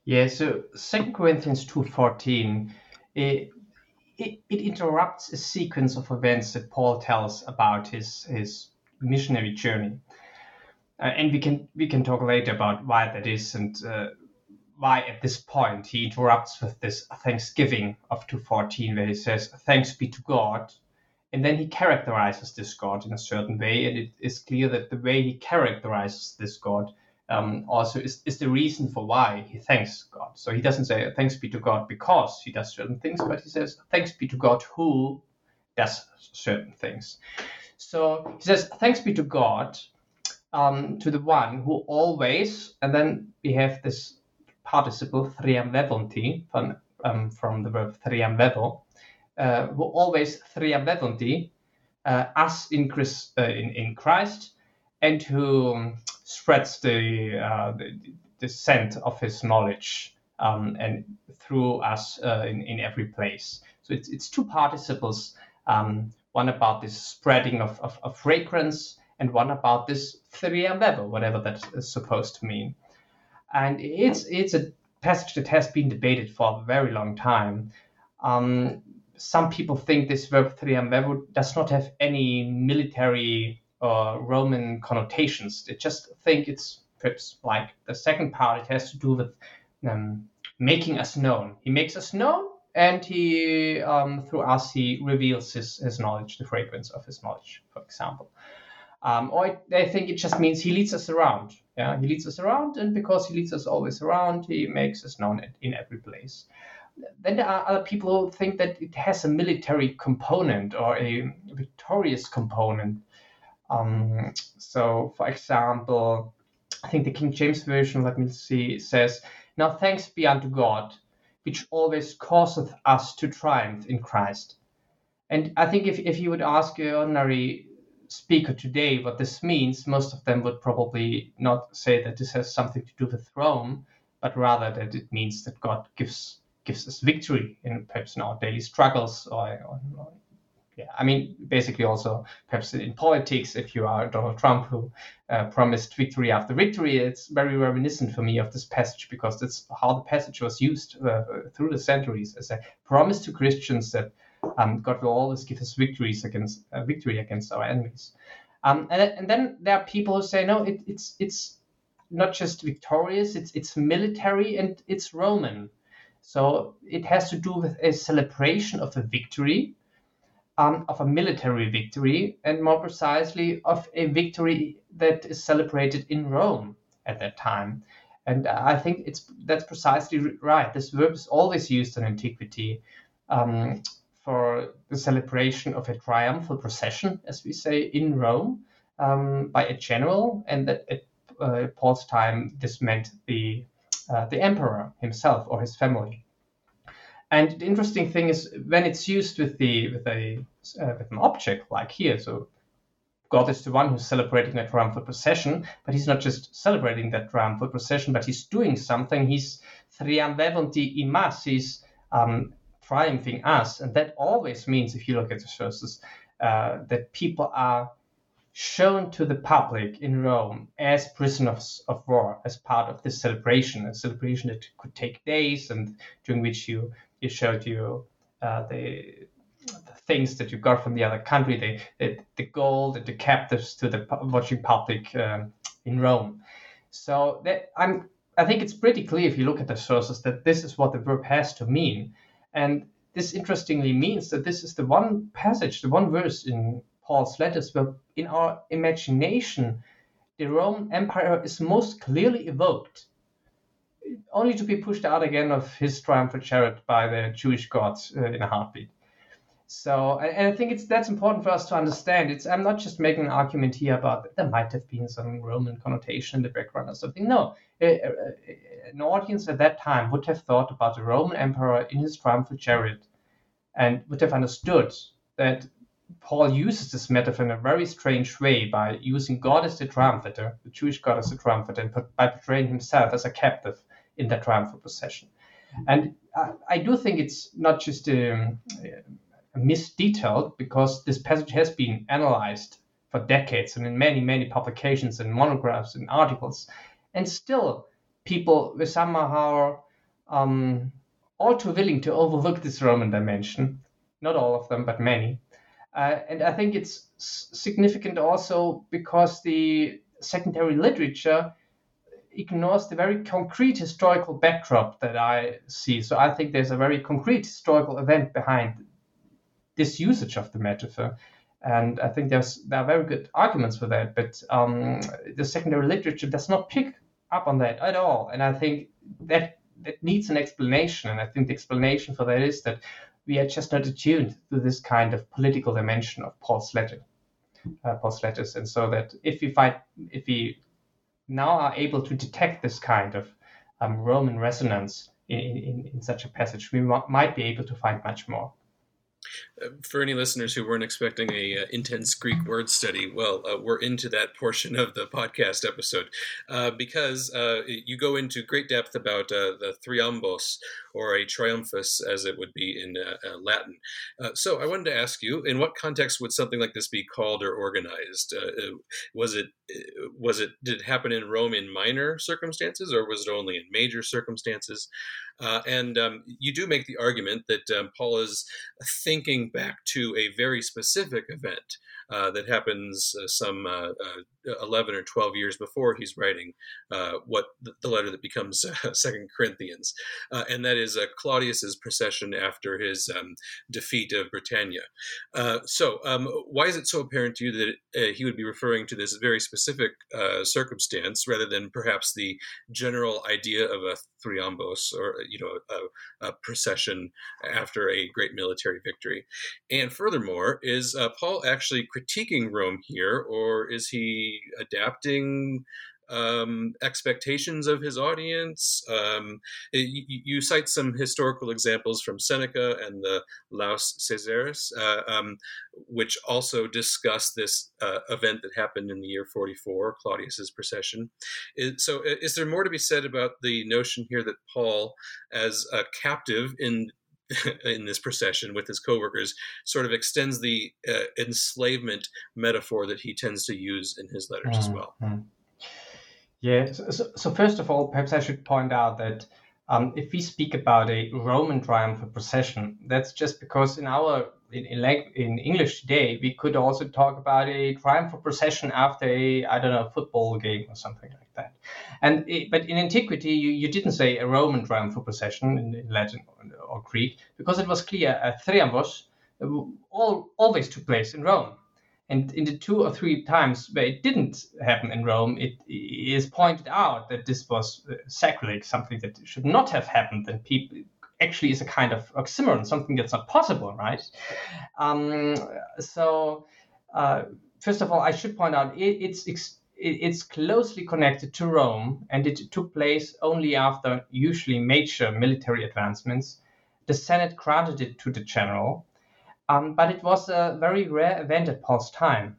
Yeah, so Second Corinthians 2.14, it, it, interrupts a sequence of events that Paul tells about his his missionary journey, uh, and we can we can talk later about why that is and uh, why at this point he interrupts with this Thanksgiving of 214 where he says thanks be to God, and then he characterizes this God in a certain way, and it is clear that the way he characterizes this God um, also is, is the reason for why he thanks God. So he doesn't say thanks be to God because he does certain things, but he says thanks be to God who does certain things. So he says thanks be to God, um, to the one who always, and then we have this participle thriamvevonti from, um, from the verb thriamvevo, uh, who always thriamvevonti, uh, us in, Christ, uh, in, in Christ, and who spreads the, uh, the, the scent of his knowledge um, and through us uh, in, in every place. So it's, it's two participles, um, one about this spreading of, of, of, fragrance and one about this theriambevo, whatever that is supposed to mean. And it's, it's a passage that has been debated for a very long time. Um, some people think this verb theriambevo does not have any military uh, Roman connotations. They just think it's perhaps like the second part. It has to do with um, making us known. He makes us known, and he um, through us he reveals his, his knowledge, the fragrance of his knowledge, for example. Um, or I think it just means he leads us around. Yeah, he leads us around, and because he leads us always around, he makes us known in every place. Then there are other people who think that it has a military component or a victorious component. Um, so, for example, I think the King James Version, let me see, says, Now thanks be unto God, which always causeth us to triumph in Christ. And I think if, if you would ask an ordinary speaker today what this means, most of them would probably not say that this has something to do with Rome, but rather that it means that God gives gives us victory in perhaps in our daily struggles or, or, or yeah, I mean, basically also perhaps in politics, if you are Donald Trump who uh, promised victory after victory, it's very reminiscent for me of this passage because that's how the passage was used uh, through the centuries as a promise to Christians that um, God will always give us victories against uh, victory against our enemies. Um, and, and then there are people who say, no, it, it's it's not just victorious, it's it's military and it's Roman. So it has to do with a celebration of a victory um, of a military victory, and more precisely, of a victory that is celebrated in Rome at that time. And I think it's that's precisely right. This verb is always used in antiquity um, for the celebration of a triumphal procession, as we say in Rome, um, by a general, and that at uh, Paul's time this meant the uh, the emperor himself or his family. And the interesting thing is when it's used with the with a uh, with an object like here, so God is the one who's celebrating a triumphal procession, but he's not just celebrating that triumphal procession, but he's doing something. He's triumvevonti imas, he's um, triumphing us. And that always means, if you look at the sources, uh, that people are shown to the public in Rome as prisoners of war, as part of this celebration, a celebration that could take days and during which you it showed you uh, the, the, things that you got from the other country, the the, the gold, the captives to the watching public um, in Rome. So that I'm I think it's pretty clear if you look at the sources that this is what the verb has to mean. And this interestingly means that this is the one passage, the one verse in Paul's letters where in our imagination the Roman Empire is most clearly evoked, only to be pushed out again of his triumphal chariot by the Jewish gods uh, in a heartbeat. So, and I think it's that's important for us to understand. It's I'm not just making an argument here about there might have been some Roman connotation in the background or something. No, an audience at that time would have thought about the Roman emperor in his triumphal chariot, and would have understood that Paul uses this metaphor in a very strange way by using God as the triumphator, the Jewish God as the triumphator, and by portraying himself as a captive in the triumphal procession. And I, I do think it's not just um, misdetailed because this passage has been analyzed for decades and in many, many publications and monographs and articles. And still, people were somehow um, all too willing to overlook this Roman dimension. Not all of them, but many. Uh, and I think it's significant also because the secondary literature ignores the very concrete historical backdrop that I see. So I think there's a very concrete historical event behind this usage of the metaphor. And I think there's there are very good arguments for that, but um, the secondary literature does not pick up on that at all. And I think that that needs an explanation. And I think the explanation for that is that we are just not attuned to this kind of political dimension of Paul's letter, uh, Paul's letters. And so that if we find if we now are able to detect this kind of um, Roman resonance in, in, in such a passage, we might be able to find much more. Uh, for any listeners who weren't expecting a uh, intense Greek word study, well, uh, we're into that portion of the podcast episode uh, because uh, you go into great depth about uh, the thriambos, or a triumphus, as it would be in Latin. so, I wanted to ask you, in what context would something like this be called or organized? was it was it did it happen in Rome in minor circumstances, or was it only in major circumstances? Uh, and um, you do make the argument that um, Paul is thinking back to a very specific event uh, that happens uh, some uh, uh, 11 or 12 years before he's writing uh, what the letter that becomes Second Corinthians, and that is Claudius's procession after his um, defeat of Britannia. so, um, why is it so apparent to you that he would be referring to this very specific circumstance rather than perhaps the general idea of a thriambos or you know a, a procession after a great military victory? And furthermore, is Paul actually critiquing Rome here, or is he adapting um, expectations of his audience? Um, you, you, cite some historical examples from Seneca and the Laus Caesaris, uh, um, which also discuss this uh, event that happened in the year 44, Claudius's procession. So, is there more to be said about the notion here that Paul, as a captive in in this procession with his coworkers sort of extends the uh, enslavement metaphor that he tends to use in his letters mm-hmm. as well. Yeah. So, so, first of all, perhaps I should point out that um, if we speak about a Roman triumphal procession, that's just because in our in, in, English today we could also talk about a triumphal procession after a I don't know football game or something like that. And it, but in antiquity you, you didn't say a Roman triumphal procession in, in Latin or, or, Greek because it was clear a triumphos all, always took place in Rome. And in the two or three times where it didn't happen in Rome, it, is pointed out that this was uh, sacrilege, something that should not have happened, and people actually is a kind of oxymoron, something that's not possible, right? Um, so, uh, first of all, I should point out it, it's it's closely connected to Rome, and it took place only after usually major military advancements. The Senate granted it to the general, um, but it was a very rare event at Paul's time.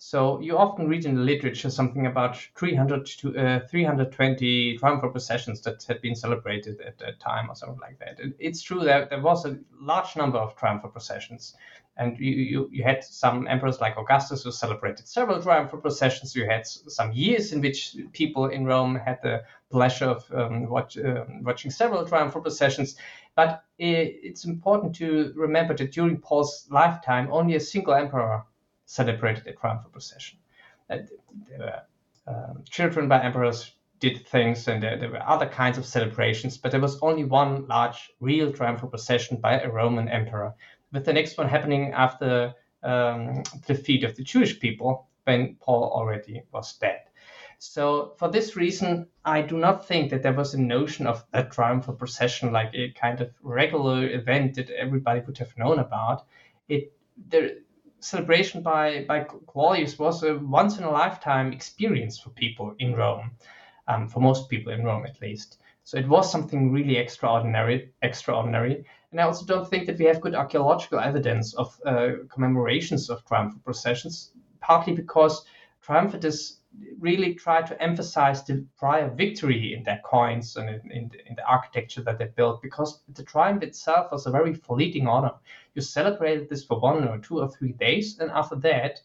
So you often read in the literature something about 300 to uh, 320 triumphal processions that had been celebrated at that time or something like that. It's true that there was a large number of triumphal processions. And you, you, you had some emperors like Augustus who celebrated several triumphal processions. You had some years in which people in Rome had the pleasure of um, watch, uh, watching several triumphal processions. But it's important to remember that during Paul's lifetime, only a single emperor celebrated a triumphal procession. Uh, um, children by emperors did things, and there, there, were other kinds of celebrations, but there was only one large, real triumphal procession by a Roman emperor, with the next one happening after um, the defeat of the Jewish people when Paul already was dead. So, for this reason, I do not think that there was a notion of a triumphal procession like a kind of regular event that everybody would have known about. It the celebration by, by Claudius was a once in a lifetime experience for people in Rome, um, for most people in Rome at least. So it was something really extraordinary, extraordinary. And I also don't think that we have good archaeological evidence of uh, commemorations of triumphal processions, partly because triumphalists really try to emphasize the prior victory in their coins and in, in, in, the architecture that they built because the triumph itself was a very fleeting honor. You celebrated this for one or two or three days, and after that,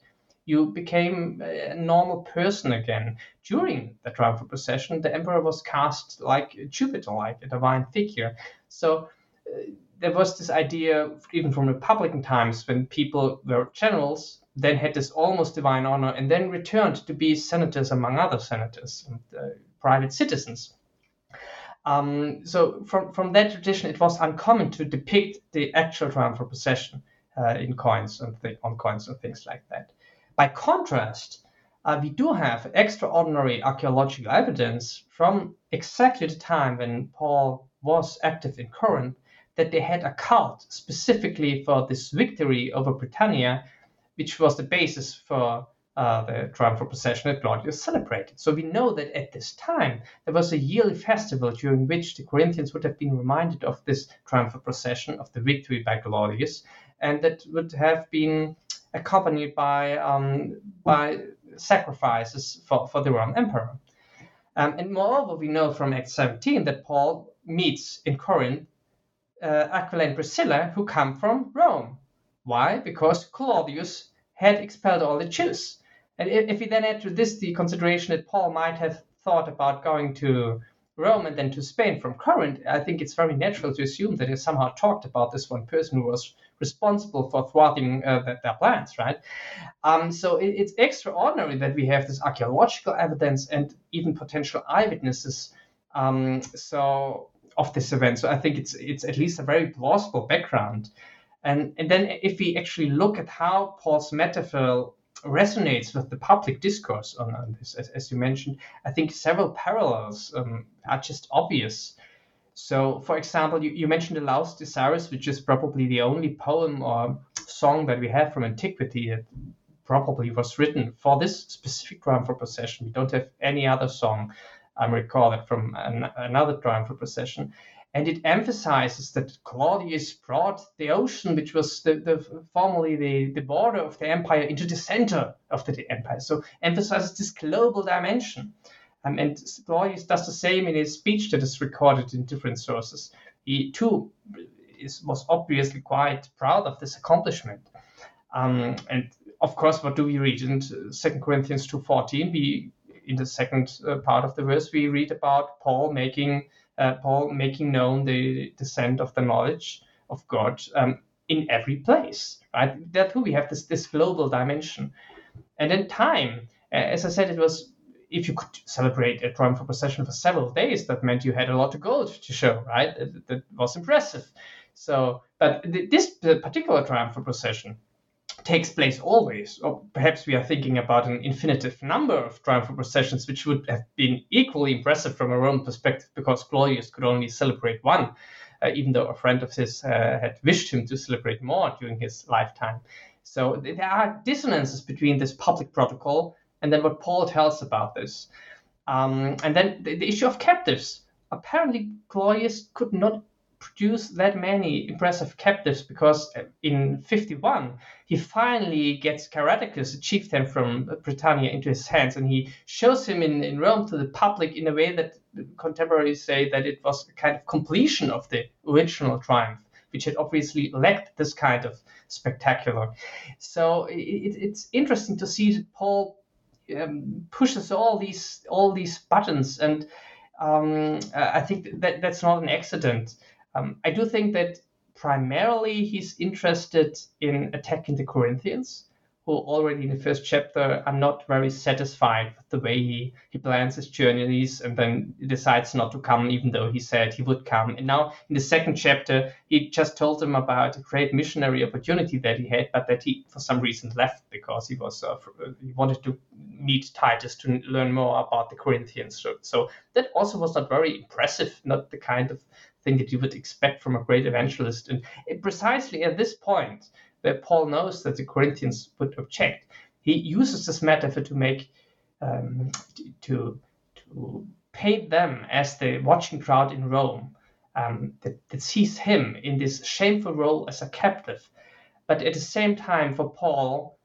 you became a normal person again. During the triumphal procession, the emperor was cast like Jupiter, like a divine figure. So uh, there was this idea, even from Republican times, when people were generals then had this almost divine honor, and then returned to be senators among other senators and uh, private citizens. Um, so from, from that tradition, it was uncommon to depict the actual triumphal procession uh, in coins and th- on coins and things like that. By contrast, uh, we do have extraordinary archaeological evidence from exactly the time when Paul was active in Corinth that they had a cult specifically for this victory over Britannia which was the basis for uh, the triumphal procession that Claudius celebrated. So we know that at this time there was a yearly festival during which the Corinthians would have been reminded of this triumphal procession of the victory by Claudius, and that would have been accompanied by um, by sacrifices for, for the Roman emperor. Um, and moreover, we know from Acts 17 that Paul meets in Corinth uh, Aquila and Priscilla, who come from Rome. Why? Because Claudius had expelled all the Jews. And if we then add to this the consideration that Paul might have thought about going to Rome and then to Spain from Corinth, I think it's very natural to assume that he somehow talked about this one person who was responsible for thwarting uh, their, plans, right? Um, so it, it's extraordinary that we have this archaeological evidence and even potential eyewitnesses. Um, so of this event, so I think it's it's at least a very plausible background. And, and then if we actually look at how Paul's metaphor resonates with the public discourse on, on this, as, as, you mentioned, I think several parallels um, are just obvious. So, for example, you, you mentioned the Laus Caesaris, which is probably the only poem or song that we have from antiquity that probably was written for this specific triumphal procession. We don't have any other song, I recall it from an, another triumphal procession and it emphasizes that Claudius brought the ocean, which was the, the formerly the, the border of the empire, into the center of the empire. So emphasizes this global dimension. Um, and Claudius does the same in his speech that is recorded in different sources. He too is, was obviously quite proud of this accomplishment. Um, and of course, what do we read in Second Corinthians 2.14? We, in the second uh, part of the verse, we read about Paul making uh, Paul making known the descent of the knowledge of God um, in every place, right? Too we have this this global dimension, and then time. As I said, it was if you could celebrate a triumphal procession for several days, that meant you had a lot of gold to show, right? That, that was impressive. So, but th- this particular triumphal procession takes place always. Or perhaps we are thinking about an infinitive number of triumphal processions, which would have been equally impressive from a Roman perspective because Claudius could only celebrate one, uh, even though a friend of his uh, had wished him to celebrate more during his lifetime. So there are dissonances between this public protocol and then what Paul tells about this. Um, and then the, the issue of captives. Apparently, Claudius could not produce that many impressive captives because in 51 he finally gets Caratacus, a chieftain from Britannia, into his hands, and he shows him in, in Rome to the public in a way that contemporaries say that it was a kind of completion of the original triumph, which had obviously lacked this kind of spectacular. So it, it's interesting to see that Paul um, pushes all these all these buttons, and um, I think that that's not an accident. Um, I do think that primarily he's interested in attacking the Corinthians, who already in the first chapter are not very satisfied with the way he, he plans his journeys and then decides not to come, even though he said he would come. And now in the second chapter, he just told them about a great missionary opportunity that he had, but that he, for some reason, left because he was uh, he wanted to meet Titus to learn more about the Corinthians. So, so that also was not very impressive, not the kind of thing that you would expect from a great evangelist. And precisely at this point, where Paul knows that the Corinthians would object. He uses this metaphor to make um, to to paint them as the watching crowd in Rome um, that, that sees him in this shameful role as a captive, but at the same time for Paul,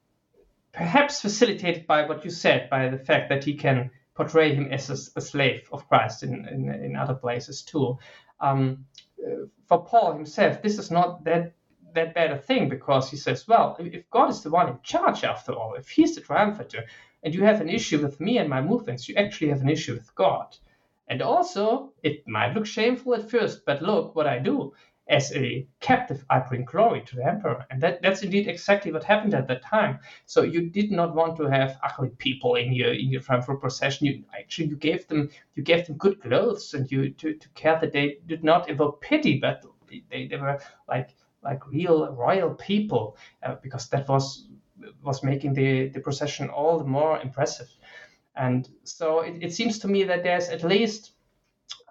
perhaps facilitated by what you said, by the fact that he can portray him as a, a slave of Christ in, in, in other places too. Um, uh, for Paul himself, this is not that that bad a thing because he says, well, if God is the one in charge after all, if he's the triumphator, and you have an issue with me and my movements, you actually have an issue with God. And also, it might look shameful at first, but look what I do. As a captive, I bring glory to the emperor. And that, that's indeed exactly what happened at that time. So you did not want to have ugly people in your in your triumphal procession. You actually you gave them you gave them good clothes and you to, to care that they did not evoke pity, but they, they were like like real royal people, uh, because that was was making the, the procession all the more impressive. And so it, it seems to me that there's at least,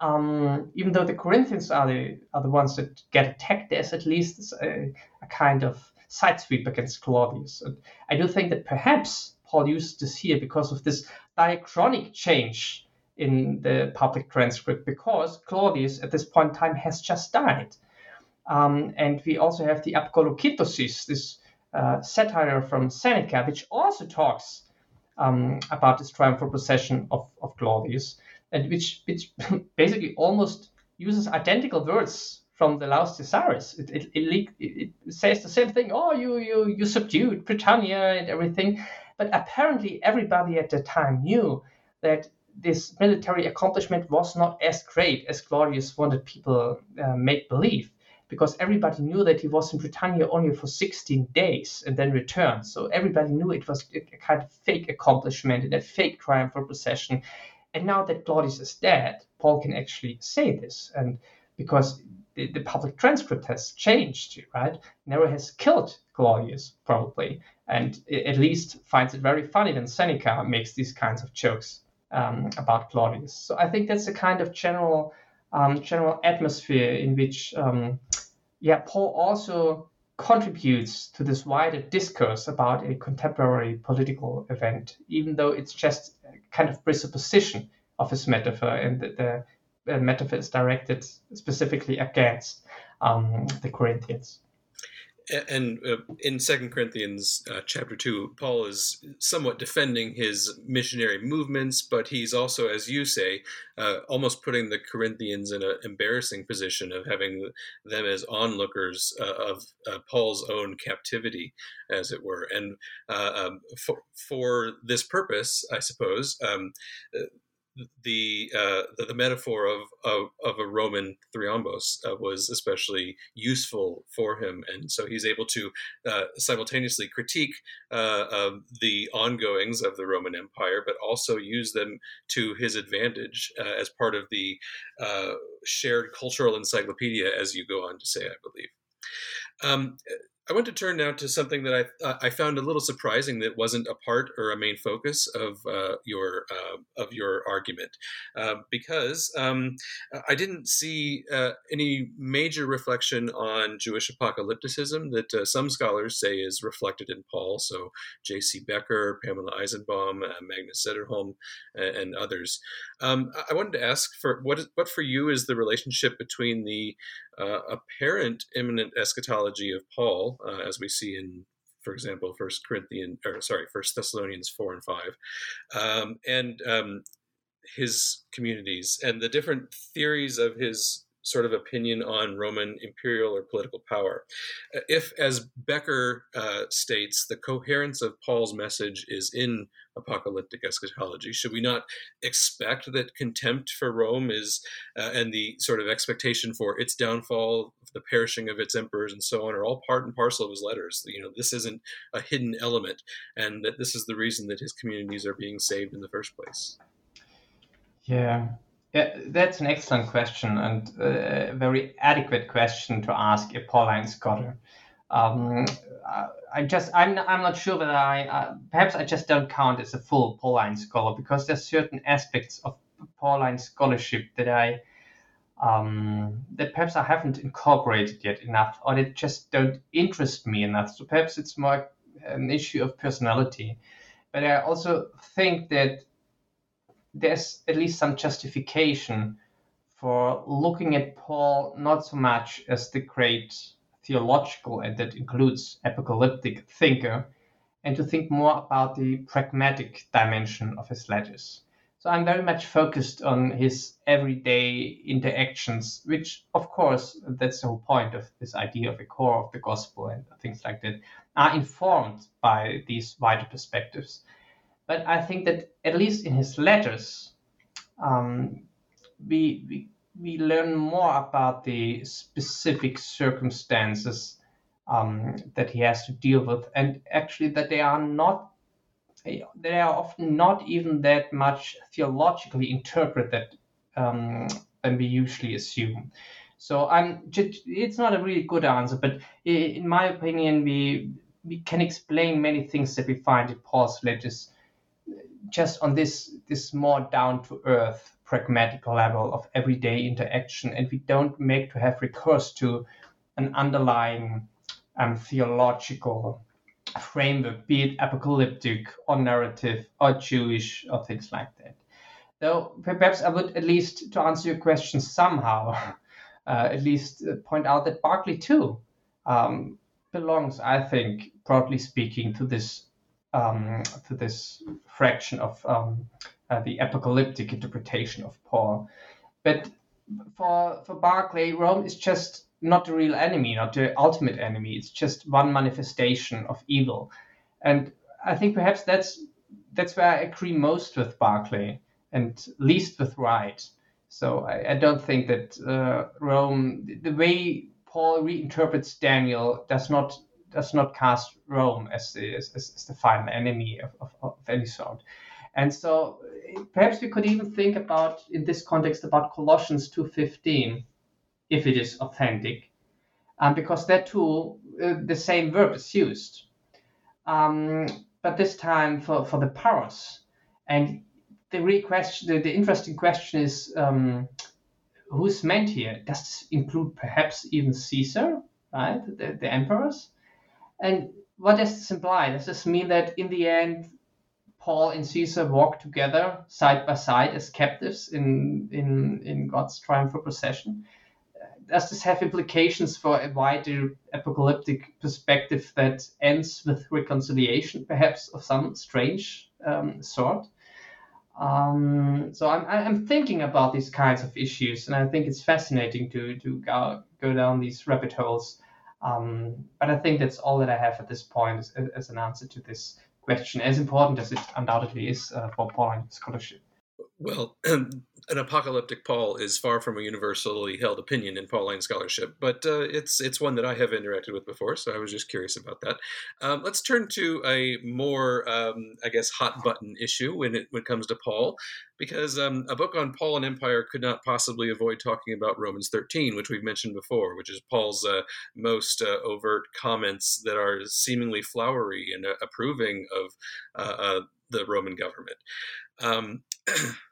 um, even though the Corinthians are the are the ones that get attacked, there's at least a, a kind of side sweep against Claudius. And I do think that perhaps Paul used this here because of this diachronic change in the public transcript, because Claudius at this point in time has just died. Um, and we also have the Apocolocyntosis, this uh, satire from Seneca, which also talks um, about this triumphal procession of, of Claudius, and which, which basically almost uses identical words from the Laus Caesaris. It, it, it, it, says the same thing. Oh, you, you, you subdued Britannia and everything. But apparently, everybody at the time knew that this military accomplishment was not as great as Claudius wanted people uh, make believe because everybody knew that he was in Britannia only for 16 days and then returned. So everybody knew it was a kind of fake accomplishment and a fake triumphal procession. And now that Claudius is dead, Paul can actually say this. And because the, the public transcript has changed, right? Nero has killed Claudius, probably, and at least finds it very funny when Seneca makes these kinds of jokes um, about Claudius. So I think that's a kind of general um, general atmosphere in which, um, yeah, Paul also contributes to this wider discourse about a contemporary political event, even though it's just kind of presupposition of his metaphor, and the, the metaphor is directed specifically against um, the Corinthians and uh, in Second Corinthians uh, chapter two, Paul is somewhat defending his missionary movements, but he's also, as you say, uh, almost putting the Corinthians in an embarrassing position of having them as onlookers uh, of uh, Paul's own captivity, as it were. And uh, um, for, for, this purpose, I suppose. Um, the, uh, the, the metaphor of, of, of a Roman thriambos uh, was especially useful for him, and so he's able to uh, simultaneously critique uh, the ongoings of the Roman Empire, but also use them to his advantage uh, as part of the uh, shared cultural encyclopedia, as you go on to say, I believe. Um, I want to turn now to something that I uh, I found a little surprising that wasn't a part or a main focus of uh, your uh, of your argument, uh, because um, I didn't see uh, any major reflection on Jewish apocalypticism that uh, some scholars say is reflected in Paul. So J.C. Beker, Pamela Eisenbaum, Magnus Zetterholm, and, and others. Um, I wanted to ask for what is, what for you is the relationship between the uh, apparent imminent eschatology of Paul, uh, as we see in for example, First Corinthians, or sorry, First Thessalonians four and five, um, and um, his communities and the different theories of his sort of opinion on Roman imperial or political power. Uh, if, as Beker uh, states, the coherence of Paul's message is in apocalyptic eschatology, should we not expect that contempt for Rome is, uh, and the sort of expectation for its downfall, the perishing of its emperors, and so on, are all part and parcel of his letters? You know, this isn't a hidden element, and that this is the reason that his communities are being saved in the first place. Yeah, yeah, that's an excellent question and a very adequate question to ask a Pauline scholar. Um, I just I'm I'm not sure whether I uh, perhaps I just don't count as a full Pauline scholar because there's certain aspects of Pauline scholarship that I um, that perhaps I haven't incorporated yet enough, or that just don't interest me enough. So perhaps it's more an issue of personality. But I also think that there's at least some justification for looking at Paul not so much as the great theological, and that includes apocalyptic thinker, and to think more about the pragmatic dimension of his letters. So I'm very much focused on his everyday interactions, which, of course, that's the whole point of this idea of a core of the gospel and things like that, are informed by these wider perspectives. But I think that at least in his letters, um, we, we we learn more about the specific circumstances um, that he has to deal with, and actually that they are not they are often not even that much theologically interpreted um, than we usually assume. So I'm it's not a really good answer, but in my opinion, we we can explain many things that we find in Paul's letters just on this this more down to earth pragmatic level of everyday interaction and we don't make to have recourse to an underlying um, theological framework be it apocalyptic or narrative or jewish or things like that. Though perhaps i would at least to answer your question somehow uh, at least uh, point out that barclay too um, belongs i think broadly speaking to this um, to this fraction of um, uh, the apocalyptic interpretation of Paul. But for for Barclay, Rome is just not the real enemy, not the ultimate enemy. It's just one manifestation of evil, and I think perhaps that's that's where I agree most with Barclay and least with Wright. So I, I don't think that uh, Rome, the way Paul reinterprets Daniel, does not does not cast Rome as the, as, as the final enemy of, of, of, any sort. And so perhaps we could even think about, in this context, about Colossians 2.15, if it is authentic, um, because that too, uh, the same verb is used. Um, but this time for, for the powers. And the real question, the, the interesting question is, um, who's meant here? Does this include perhaps even Caesar, right? The, the emperors? And what does this imply? Does this mean that in the end, Paul and Caesar walk together side by side as captives in, in, in God's triumphal procession? Does this have implications for a wider apocalyptic perspective that ends with reconciliation, perhaps of some strange um, sort? Um, so I'm, I'm thinking about these kinds of issues, and I think it's fascinating to, to go, go down these rabbit holes um, but I think that's all that I have at this point as, as an answer to this question, as important as it undoubtedly is uh, for Pauline scholarship. Well, an apocalyptic Paul is far from a universally held opinion in Pauline scholarship, but uh, it's it's one that I have interacted with before, so I was just curious about that. Um, let's turn to a more, um, I guess, hot button issue when it when it comes to Paul, because um, a book on Paul and empire could not possibly avoid talking about Romans 13, which we've mentioned before, which is Paul's uh, most uh, overt comments that are seemingly flowery and uh, approving of uh, the Roman government.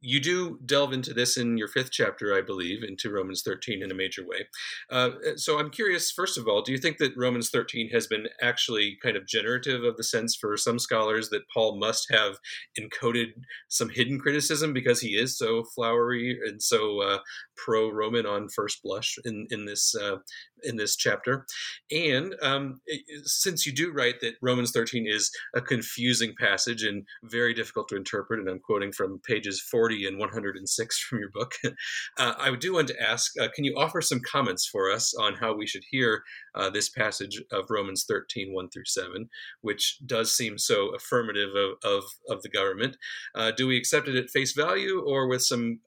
You do delve into this in your fifth chapter, I believe, into Romans 13 in a major way. Uh, so I'm curious, first of all, do you think that Romans 13 has been actually kind of generative of the sense for some scholars that Paul must have encoded some hidden criticism because he is so flowery and so uh, pro Roman on first blush in, in this uh, in this chapter. And um, since you do write that Romans 13 is a confusing passage and very difficult to interpret, and I'm quoting from pages 40 and 106 from your book, uh, I do want to ask uh, can you offer some comments for us on how we should hear uh, this passage of Romans 13, 1 through 7, which does seem so affirmative of, of, of the government? Uh, do we accept it at face value or with some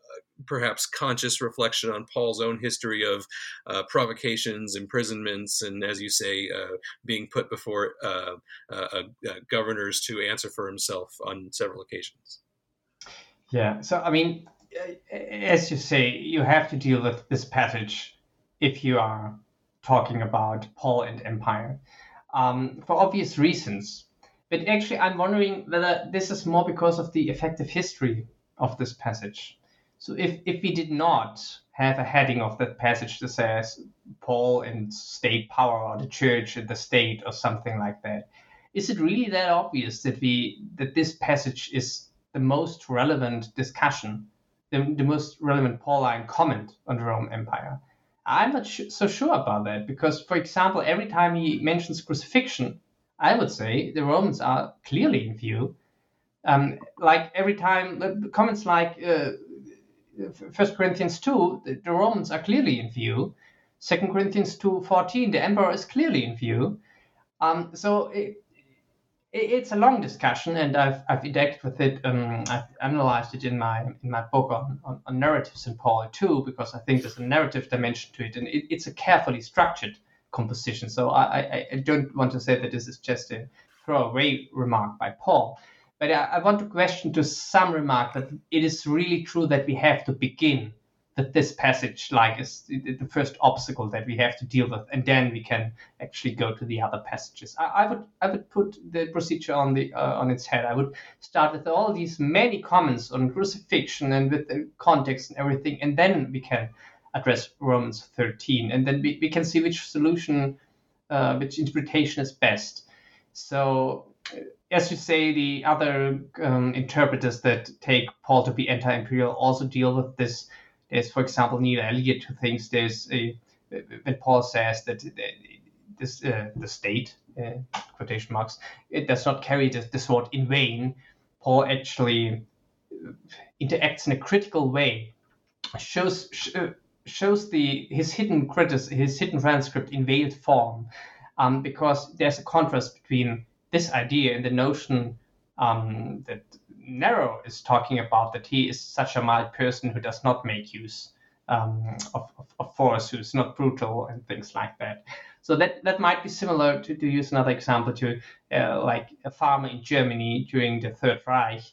perhaps conscious reflection on Paul's own history of uh, provocations, imprisonments, and as you say, uh, being put before uh, governors to answer for himself on several occasions. Yeah, so I mean, as you say, you have to deal with this passage if you are talking about Paul and empire um, for obvious reasons. But actually, I'm wondering whether this is more because of the effective history of this passage so if, if we did not have a heading of that passage that says Paul and state power or the church and the state or something like that, is it really that obvious that we that this passage is the most relevant discussion, the, the most relevant Pauline comment on the Roman Empire? I'm not sh- so sure about that because, for example, every time he mentions crucifixion, I would say the Romans are clearly in view. Um, like every time, comments like uh, First Corinthians 2, the, the, Romans are clearly in view. Second Corinthians 2.14, the emperor is clearly in view. Um, so it, it, it's a long discussion, and I've, I've interacted with it. Um, I've analyzed it in my in my book on, on, on, narratives in Paul too, because I think there's a narrative dimension to it, and it, it's a carefully structured composition. So I, I, I don't want to say that this is just a throwaway remark by Paul. But I, I want to question to some remark that it is really true that we have to begin that this passage like is the first obstacle that we have to deal with and then we can actually go to the other passages. I, I would i would put the procedure on the uh, on its head. I would start with all these many comments on crucifixion and with the context and everything and then we can address romans 13 and then we, we can see which solution uh, which interpretation is best. So as you say, the other um, interpreters that take Paul to be anti-imperial also deal with this. There's, for example, Neil Elliott who thinks there's a when Paul says that this uh, the state uh, quotation marks it does not carry the, the sword in vain. Paul actually uh, interacts in a critical way, shows sh- uh, shows the his hidden critis- his hidden transcript in veiled form, um, because there's a contrast between this idea and the notion um, that Nero is talking about that he is such a mild person who does not make use um, of, of, of, force, who's not brutal and things like that. So that, that might be similar to, to use another example to uh, like a farmer in Germany during the Third Reich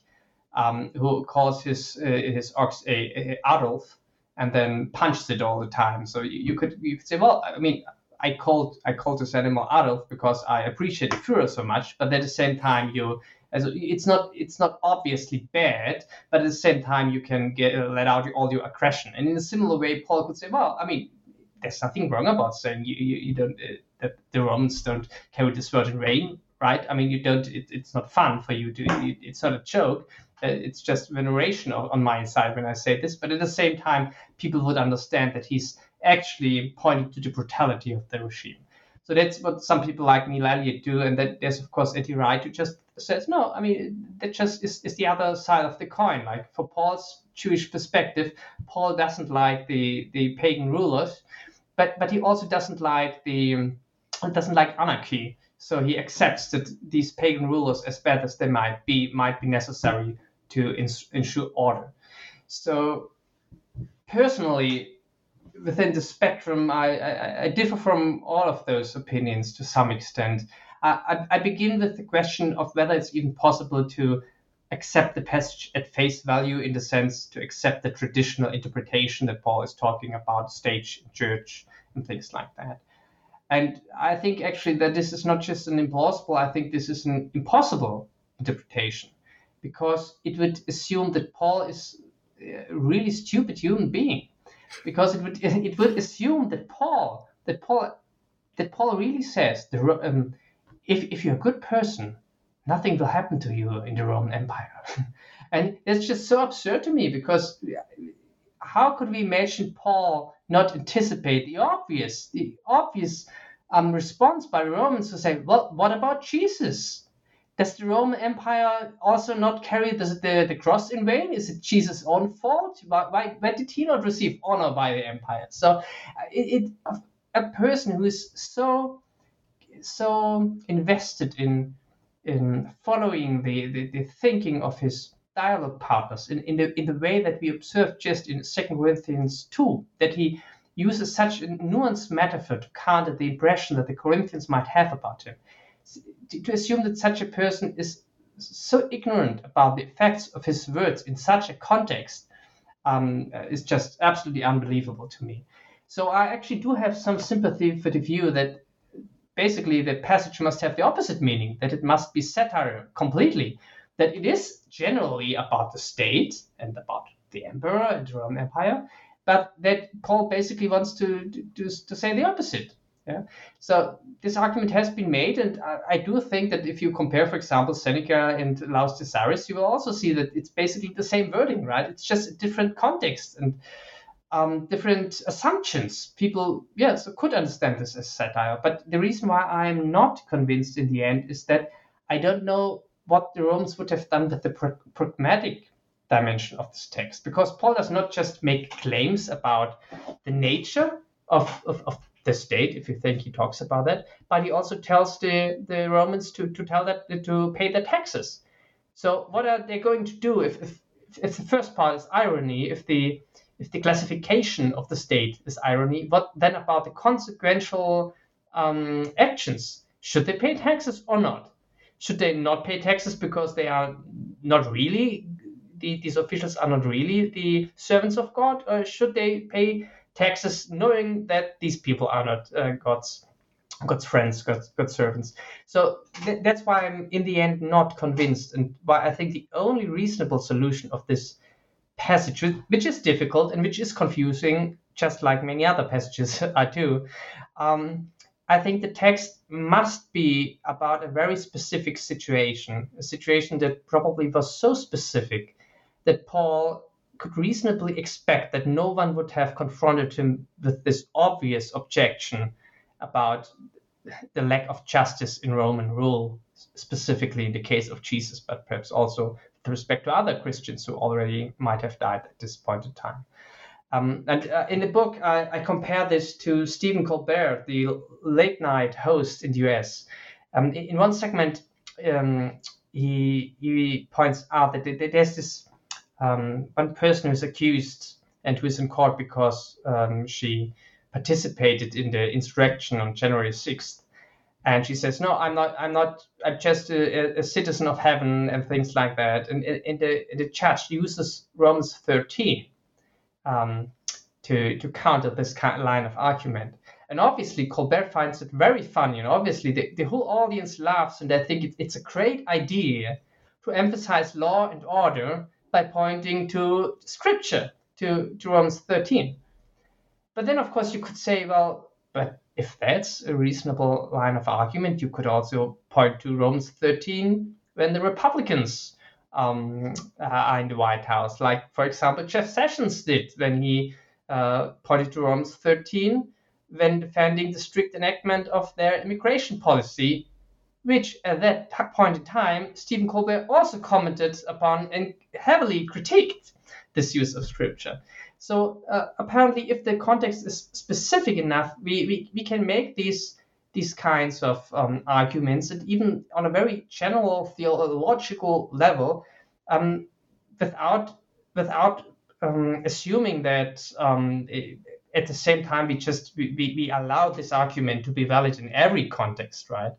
um, who calls his uh, his ox a, a, Adolf and then punches it all the time. So you, you could you could say, well, I mean, I called I called this animal Adolf because I appreciate the Führer so much, but at the same time you as it's not it's not obviously bad, but at the same time you can get uh, let out all your aggression. And in a similar way, Paul could say, well, I mean, there's nothing wrong about saying you you, you don't uh, that the Romans don't carry the sword in vain, right? I mean, you don't. It, it's not fun for you to. It, it's not a joke. Uh, it's just veneration on my side when I say this. But at the same time, people would understand that he's actually pointed to the brutality of the regime. So that's what some people like Neil Elliott do, and that there's of course N.T. Wright who just says, no, I mean that just is, is the other side of the coin. Like for Paul's Jewish perspective, Paul doesn't like the, the pagan rulers, but but he also doesn't like the doesn't like anarchy. So he accepts that these pagan rulers, as bad as they might be, might be necessary to ins- ensure order. So personally, within the spectrum, I, I, I, differ from all of those opinions to some extent. I, I, begin with the question of whether it's even possible to accept the passage at face value in the sense to accept the traditional interpretation that Paul is talking about, stage, church, and things like that. And I think actually that this is not just an implausible, I think this is an impossible interpretation because it would assume that Paul is a really stupid human being, because it would it would assume that Paul that Paul that Paul really says the um, if if you're a good person, nothing will happen to you in the Roman Empire, and it's just so absurd to me because how could we imagine Paul not anticipate the obvious the obvious um, response by the Romans to say, well, what about Jesus? Does the Roman Empire also not carry the, the, the cross in vain? Is it Jesus' own fault? Why, why, did he not receive honor by the empire? So, uh, it, it a person who is so so invested in in following the, the, the thinking of his dialogue partners in, in the in the way that we observe just in Second Corinthians 2, that he uses such a nuanced metaphor to counter the impression that the Corinthians might have about him. To assume that such a person is so ignorant about the effects of his words in such a context um, is just absolutely unbelievable to me. So I actually do have some sympathy for the view that basically the passage must have the opposite meaning, that it must be satire completely, that it is generally about the state and about the emperor and the Roman Empire, but that Paul basically wants to, to, to say the opposite. Yeah? So this argument has been made, and I, I, do think that if you compare, for example, Seneca and Laus Caesaris, you will also see that it's basically the same wording, right? It's just a different context and um, different assumptions. People, yes, could understand this as satire, but the reason why I'm not convinced in the end is that I don't know what the Romans would have done with the pragmatic dimension of this text because Paul does not just make claims about the nature of, of, of, the state, if you think he talks about that, but he also tells the, the Romans to, to tell that to pay the taxes. So what are they going to do if, if, if the first part is irony, if the if the classification of the state is irony, what then about the consequential um, actions? Should they pay taxes or not? Should they not pay taxes because they are not really the, these officials are not really the servants of God, or should they pay taxes knowing that these people are not uh, God's God's friends, God's, God's servants? So th- that's why I'm in the end not convinced, and why I think the only reasonable solution of this passage, which is difficult and which is confusing, just like many other passages are too. Um, I think the text must be about a very specific situation, a situation that probably was so specific that Paul could reasonably expect that no one would have confronted him with this obvious objection about the lack of justice in Roman rule, specifically in the case of Jesus, but perhaps also with respect to other Christians who already might have died at this point in time. Um, and uh, in the book, I, I, compare this to Stephen Colbert, the late night host in the US. Um, in, one segment, um, he, he points out that there's this um, one person who's accused and who is in court because um, she participated in the insurrection on January 6th. And she says, "No, I'm not. I'm not. I'm just a, a citizen of heaven and things like that." And, the, the judge uses Romans 13 um, to to counter this kind of line of argument. And obviously, Colbert finds it very funny. And obviously, the, the whole audience laughs and they think it, it's a great idea to emphasize law and order by pointing to scripture, to, Romans 13. But then, of course, you could say, well, but if that's a reasonable line of argument, you could also point to Romans 13 when the Republicans um, are in the White House, like, for example, Jeff Sessions did when he uh, pointed to Romans 13 when defending the strict enactment of their immigration policy which at that point in time, Stephen Colbert also commented upon and heavily critiqued this use of scripture. So uh, apparently, if the context is specific enough, we, we, we can make these these kinds of um, arguments, and even on a very general theological level, um, without without um, assuming that um, it, at the same time we just we, we allow this argument to be valid in every context, right?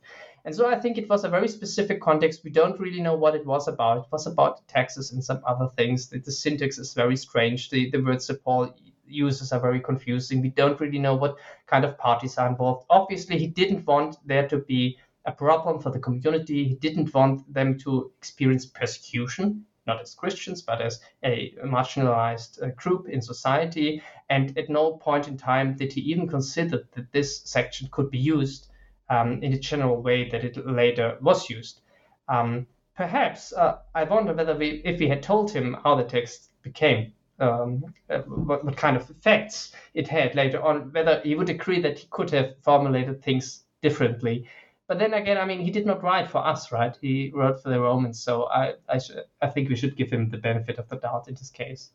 And so I think it was a very specific context. We don't really know what it was about. It was about taxes and some other things. The, the syntax is very strange. The, the words that Paul uses are very confusing. We don't really know what kind of parties are involved. Obviously, he didn't want there to be a problem for the community. He didn't want them to experience persecution, not as Christians, but as a marginalized uh, group in society. And at no point in time did he even consider that this section could be used um, in the general way that it later was used. Um, perhaps uh, I wonder whether we, if we had told him how the text became, um, uh, what, what kind of effects it had later on, whether he would agree that he could have formulated things differently. But then again, I mean, he did not write for us, right? He wrote for the Romans, so I, I, sh- I think we should give him the benefit of the doubt in this case.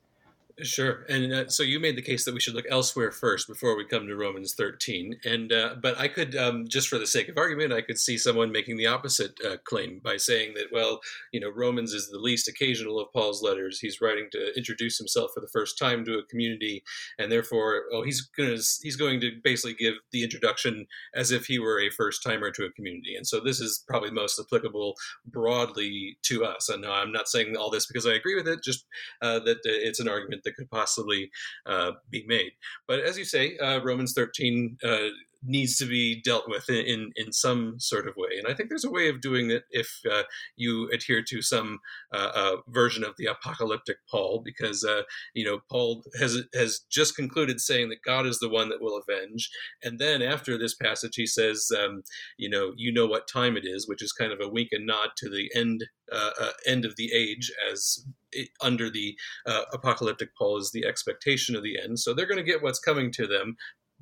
Sure, and uh, so you made the case that we should look elsewhere first before we come to Romans thirteen. And uh, but I could, um, just for the sake of argument, I could see someone making the opposite uh, claim by saying that, well, you know, Romans is the least occasional of Paul's letters. He's writing to introduce himself for the first time to a community, and therefore, oh, he's going to he's going to basically give the introduction as if he were a first timer to a community. And so this is probably most applicable broadly to us. And I'm not saying all this because I agree with it, just uh, that uh, it's an argument that could possibly uh, be made. But as you say, uh, Romans 13 uh, needs to be dealt with in, in, in some sort of way. And I think there's a way of doing it if uh, you adhere to some uh, uh, version of the apocalyptic Paul, because uh, you know Paul has has just concluded saying that God is the one that will avenge, and then after this passage he says, um, you know, you know what time it is, which is kind of a wink and nod to the end uh, uh, end of the age as under the apocalyptic Paul is the expectation of the end. So they're going to get what's coming to them,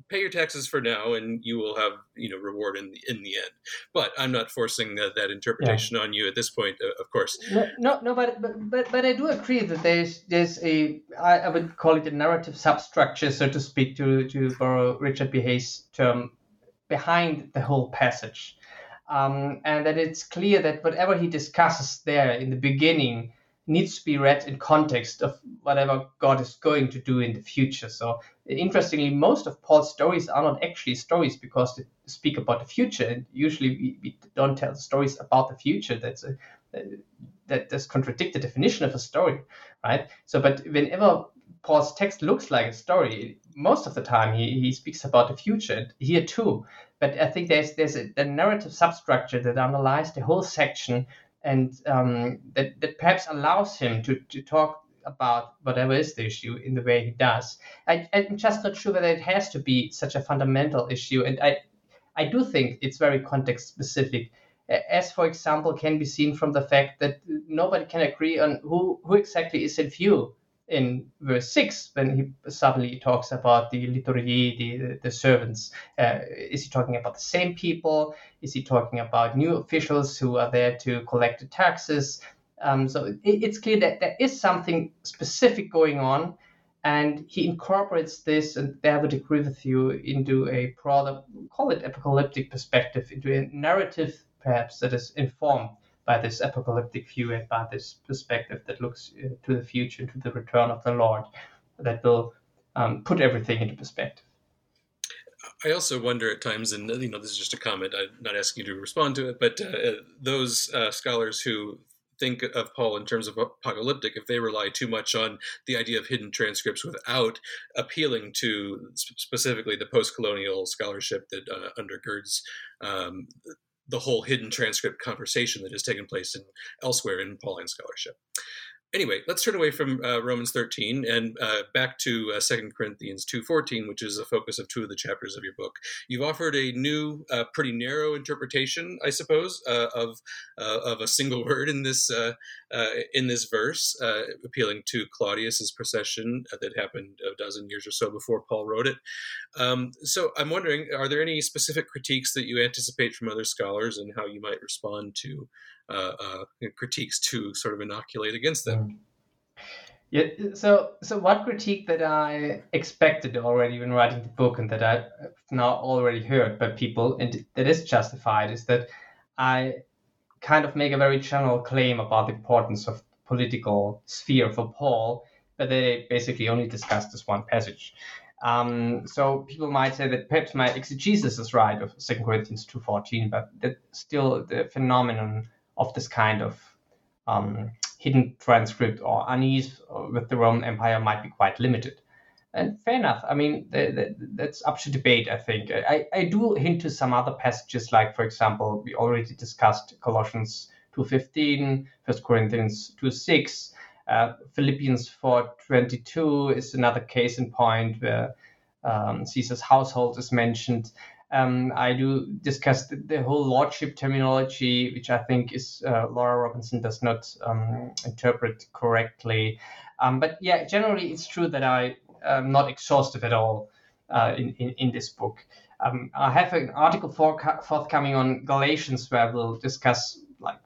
pay your taxes for now and you will have you know reward in the in the end but i'm not forcing uh, that interpretation yeah. on you at this point uh, of course no no, no but, but but but i do agree that there's there's a I, I would call it a narrative substructure so to speak to to borrow richard b hays term behind the whole passage um, and that it's clear that whatever he discusses there in the beginning needs to be read in context of whatever God is going to do in the future. So, interestingly, most of Paul's stories are not actually stories because they speak about the future, and usually we, we don't tell stories about the future. That's a, that does contradict the definition of a story, right? So, but whenever Paul's text looks like a story, most of the time he, he speaks about the future here too. But I think there's there's a, a narrative substructure that underlies the whole section and um, that, that perhaps allows him to, to talk about whatever is the issue in the way he does. I, I'm just not sure whether it has to be such a fundamental issue, and I, I do think it's very context specific. As, for example, can be seen from the fact that nobody can agree on who, who exactly is in view in verse 6 when he suddenly talks about the liturgy, the, the servants. Uh, is he talking about the same people? Is he talking about new officials who are there to collect the taxes? Um, so it, it's clear that there is something specific going on, and he incorporates this, and I would agree with you, into a broader, call it apocalyptic perspective, into a narrative perhaps that is informed by this apocalyptic view and by this perspective that looks uh, to the future, to the return of the Lord, that will um, put everything into perspective. I also wonder at times, and you know, this is just a comment. I'm not asking you to respond to it, but uh, those uh, scholars who think of Paul in terms of apocalyptic, if they rely too much on the idea of hidden transcripts without appealing to specifically the post-colonial scholarship that uh, undergirds um, the whole hidden transcript conversation that has taken place in elsewhere in Pauline scholarship anyway, let's turn away from uh, Romans 13 and uh, back to uh, 2 Corinthians 2.14, which is the focus of two of the chapters of your book. You've offered a new, uh, pretty narrow interpretation, I suppose, uh, of uh, of a single word in this uh, in this verse, appealing to Claudius's procession that happened a dozen years or so before Paul wrote it. Um, so I'm wondering, are there any specific critiques that you anticipate from other scholars and how you might respond to uh, uh, critiques to sort of inoculate against them. Yeah. So, so one critique that I expected already when writing the book, and that I've now already heard by people, and that is justified, is that I kind of make a very general claim about the importance of political sphere for Paul, but they basically only discuss this one passage. Um, so people might say that perhaps my exegesis is right of 2 Corinthians 2.14, but that still the phenomenon of this kind of um, hidden transcript or unease with the Roman Empire might be quite limited. And fair enough. I mean, that's up to debate, I think. I, I do hint to some other passages, like, for example, we already discussed Colossians 2.15, 1 Corinthians 2.6, Uh, Philippians 4:22 is another case in point where um, Caesar's household is mentioned. Um, I do discuss the, the, whole lordship terminology, which I think is uh, Laura Robinson does not um, interpret correctly. Um, but yeah, generally it's true that I am not exhaustive at all uh, in, in, in this book. Um, I have an article for, forthcoming on Galatians where we'll discuss like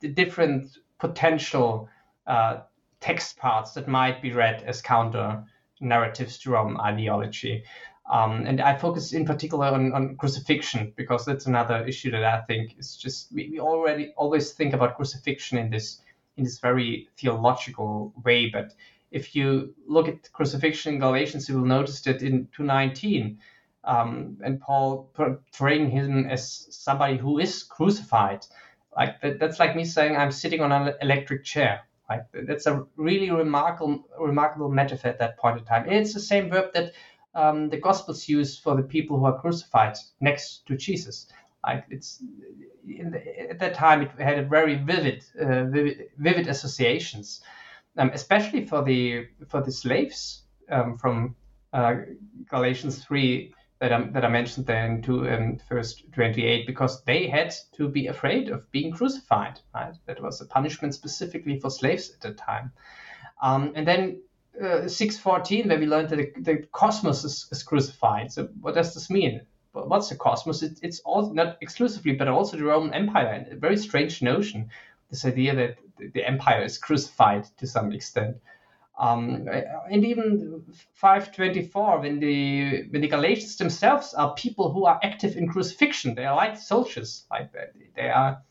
the different potential uh, text parts that might be read as counter narratives to Roman ideology. Um, and I focus in particular on, on crucifixion because that's another issue that I think is just we, we already always think about crucifixion in this in this very theological way. But if you look at crucifixion in Galatians, you will notice that in 219, um, and Paul portraying him as somebody who is crucified, like that, that's like me saying I'm sitting on an electric chair. Like that's a really remarkable remarkable metaphor at that point in time. It's the same verb that um, the Gospels use for the people who are crucified next to Jesus. Like it's the, at that time, it had a very vivid, uh, vivid, vivid, associations, um, especially for the for the slaves um, from uh, Galatians three that I, that I mentioned there in two, um, verse 28, because they had to be afraid of being crucified. Right? That was a punishment specifically for slaves at the time. Um, and then uh, 614, where we learned that the, the cosmos is, is, crucified. So what does this mean? What's the cosmos? It, it's all not exclusively, but also the Roman Empire. A very strange notion, this idea that the empire is crucified to some extent. Um, and even 524, when the when the Galatians themselves are people who are active in crucifixion, they are like soldiers, like they are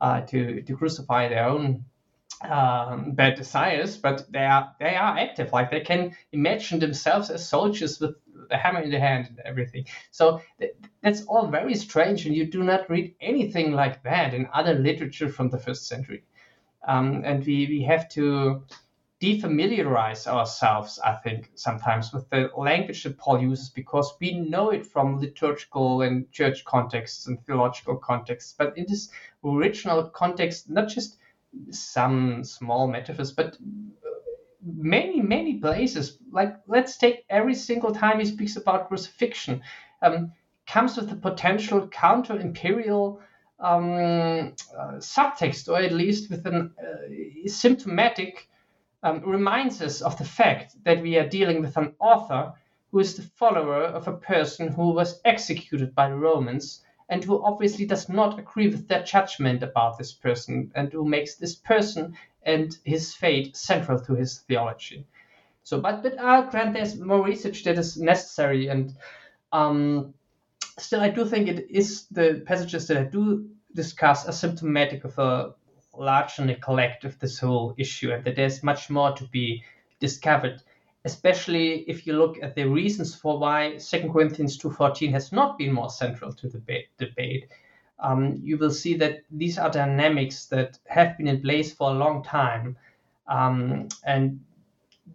uh, to to crucify their own um, bad desires, but they are they are active. Like they can imagine themselves as soldiers with the hammer in the hand and everything. So th- that's all very strange, and you do not read anything like that in other literature from the first century. Um, and we we have to defamiliarize ourselves, I think, sometimes with the language that Paul uses because we know it from liturgical and church contexts and theological contexts. But in this original context, not just some small metaphors, but many, many places, like let's take every single time he speaks about crucifixion, um, comes with a potential counter imperial um, uh, subtext, or at least with a uh, symptomatic um, reminds us of the fact that we are dealing with an author who is the follower of a person who was executed by the Romans and who obviously does not agree with their judgment about this person and who makes this person and his fate central to his theology. So, but but I'll grant there's more research that is necessary, and um, still I do think it is the passages that I do discuss are symptomatic of a larger neglect of this whole issue and that there's much more to be discovered especially if you look at the reasons for why 2 corinthians 2.14 has not been more central to the debate. Um, you will see that these are dynamics that have been in place for a long time um, and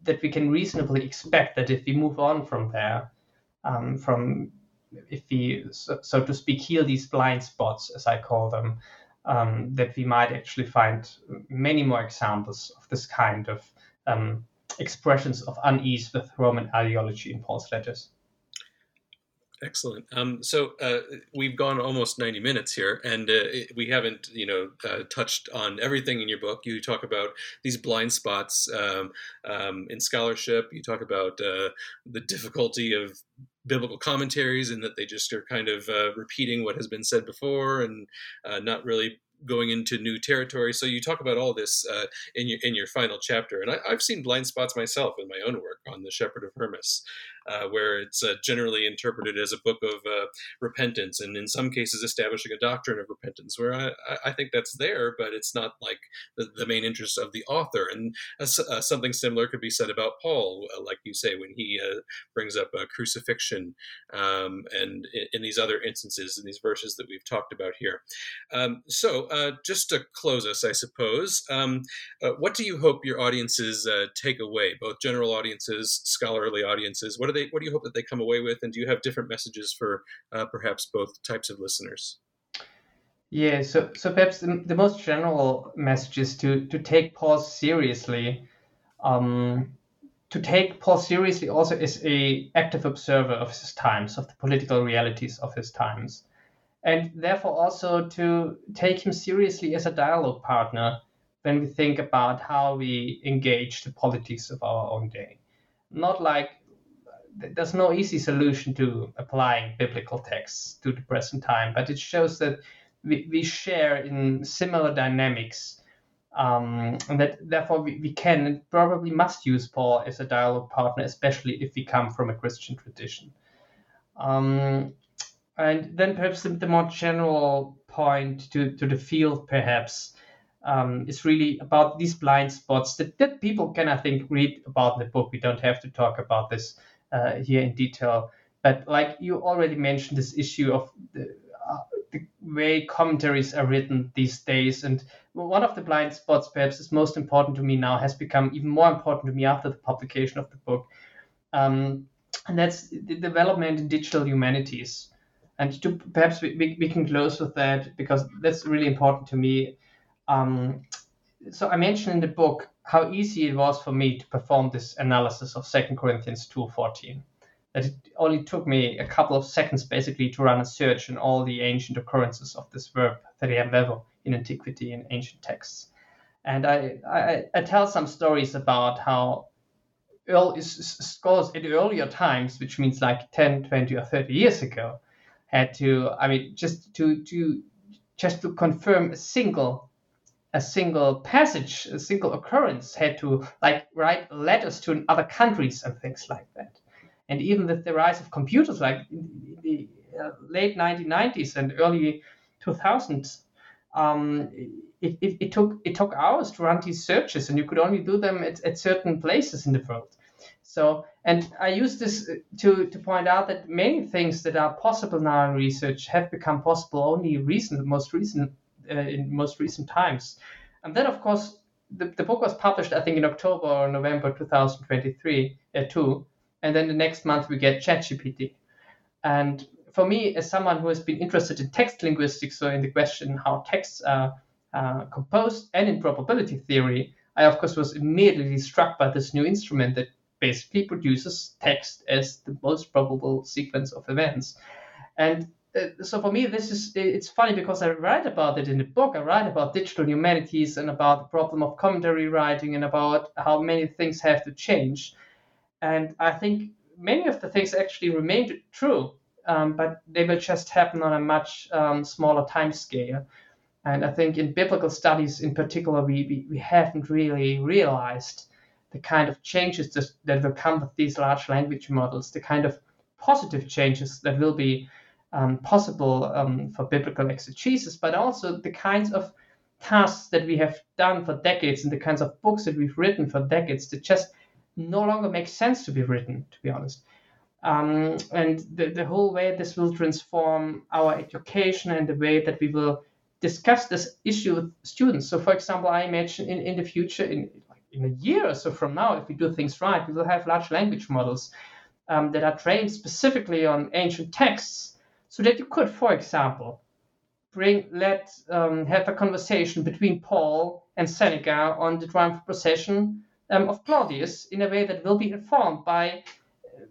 that we can reasonably expect that if we move on from there um, from if we so, to speak heal these blind spots as i call them um, that we might actually find many more examples of this kind of um, expressions of unease with Roman ideology in Paul's letters. Excellent. Um, so uh, we've gone almost 90 minutes here, and uh, we haven't, you know, uh, touched on everything in your book. You talk about these blind spots um, um, in scholarship. You talk about uh, the difficulty of biblical commentaries and that they just are kind of uh, repeating what has been said before and uh, not really going into new territory. So you talk about all this uh, in your in your final chapter, and I, have seen blind spots myself in my own work on the Shepherd of Hermas, uh, where it's uh, generally interpreted as a book of uh, repentance, and in some cases establishing a doctrine of repentance. Where I, I think that's there, but it's not like the, the main interest of the author. And uh, something similar could be said about Paul, uh, like you say, when he brings up a crucifixion, um, and in, in, these other instances, in these verses that we've talked about here. Um, so uh, just to close us, I suppose, um, uh, what do you hope your audiences uh, take away, both general audiences, scholarly audiences? What do they? What do you hope that they come away with? And do you have different messages for uh, perhaps both types of listeners? Yeah, so so perhaps the, the most general message is to to take Paul seriously. Um, to take Paul seriously also as a active observer of his times, of the political realities of his times, and therefore also to take him seriously as a dialogue partner when we think about how we engage the politics of our own day. Not like there's no easy solution to applying biblical texts to the present time, but it shows that we, we share in similar dynamics. Um, and that therefore we, we can and probably must use Paul as a dialogue partner, especially if we come from a Christian tradition. Um, and then perhaps the, the, more general point to, to the field, perhaps, um, is really about these blind spots that, that people can, I think, read about in the book. We don't have to talk about this uh, here in detail. But like you already mentioned, this issue of the, uh, the way commentaries are written these days, and one of the blind spots, perhaps, is most important to me now, has become even more important to me after the publication of the book, um, and that's the development in digital humanities. And to, perhaps we, we, we, can close with that because that's really important to me. Um, so I mentioned in the book how easy it was for me to perform this analysis of 2 Corinthians 2.14. That it only took me a couple of seconds basically to run a search in all the ancient occurrences of this verb, thriambeuo, in antiquity in ancient texts. And I, I, I tell some stories about how early, scores at earlier times, which means like 10, 20, or 30 years ago, had to, I mean, just to, to just to confirm a single a single passage, a single occurrence, had to like write letters to other countries and things like that. And even with the rise of computers, like in the uh, late 1990s and early 2000s, um, it, it, it, took it took hours to run these searches, and you could only do them at, at certain places in the world. So, and I use this to, to point out that many things that are possible now in research have become possible only recent, most recent uh, in most recent times. And then, of course, the, the book was published, I think, in October or November 2023, uh, too. And then the next month we get ChatGPT. And for me, as someone who has been interested in text linguistics, so in the question how texts are uh, composed and in probability theory, I, of course, was immediately struck by this new instrument that basically produces text as the most probable sequence of events. And uh, so for me, this is it's funny because I write about it in the book. I write about digital humanities and about the problem of commentary writing and about how many things have to change. And I think many of the things actually remain true, um, but they will just happen on a much um, smaller time scale. And I think in biblical studies, in particular, we, we, we haven't really realized the kind of changes that, that will come with these large language models, the kind of positive changes that will be um, possible um, for biblical exegesis, but also the kinds of tasks that we have done for decades and the kinds of books that we've written for decades that just no longer make sense to be written, to be honest. Um, and the, the whole way this will transform our education and the way that we will discuss this issue with students. So, for example, I imagine in, in the future, in, in a year or so from now, if we do things right, we will have large language models um, that are trained specifically on ancient texts so that you could, for example, bring let um, have a conversation between Paul and Seneca on the triumphal procession um, of Claudius in a way that will be informed by uh,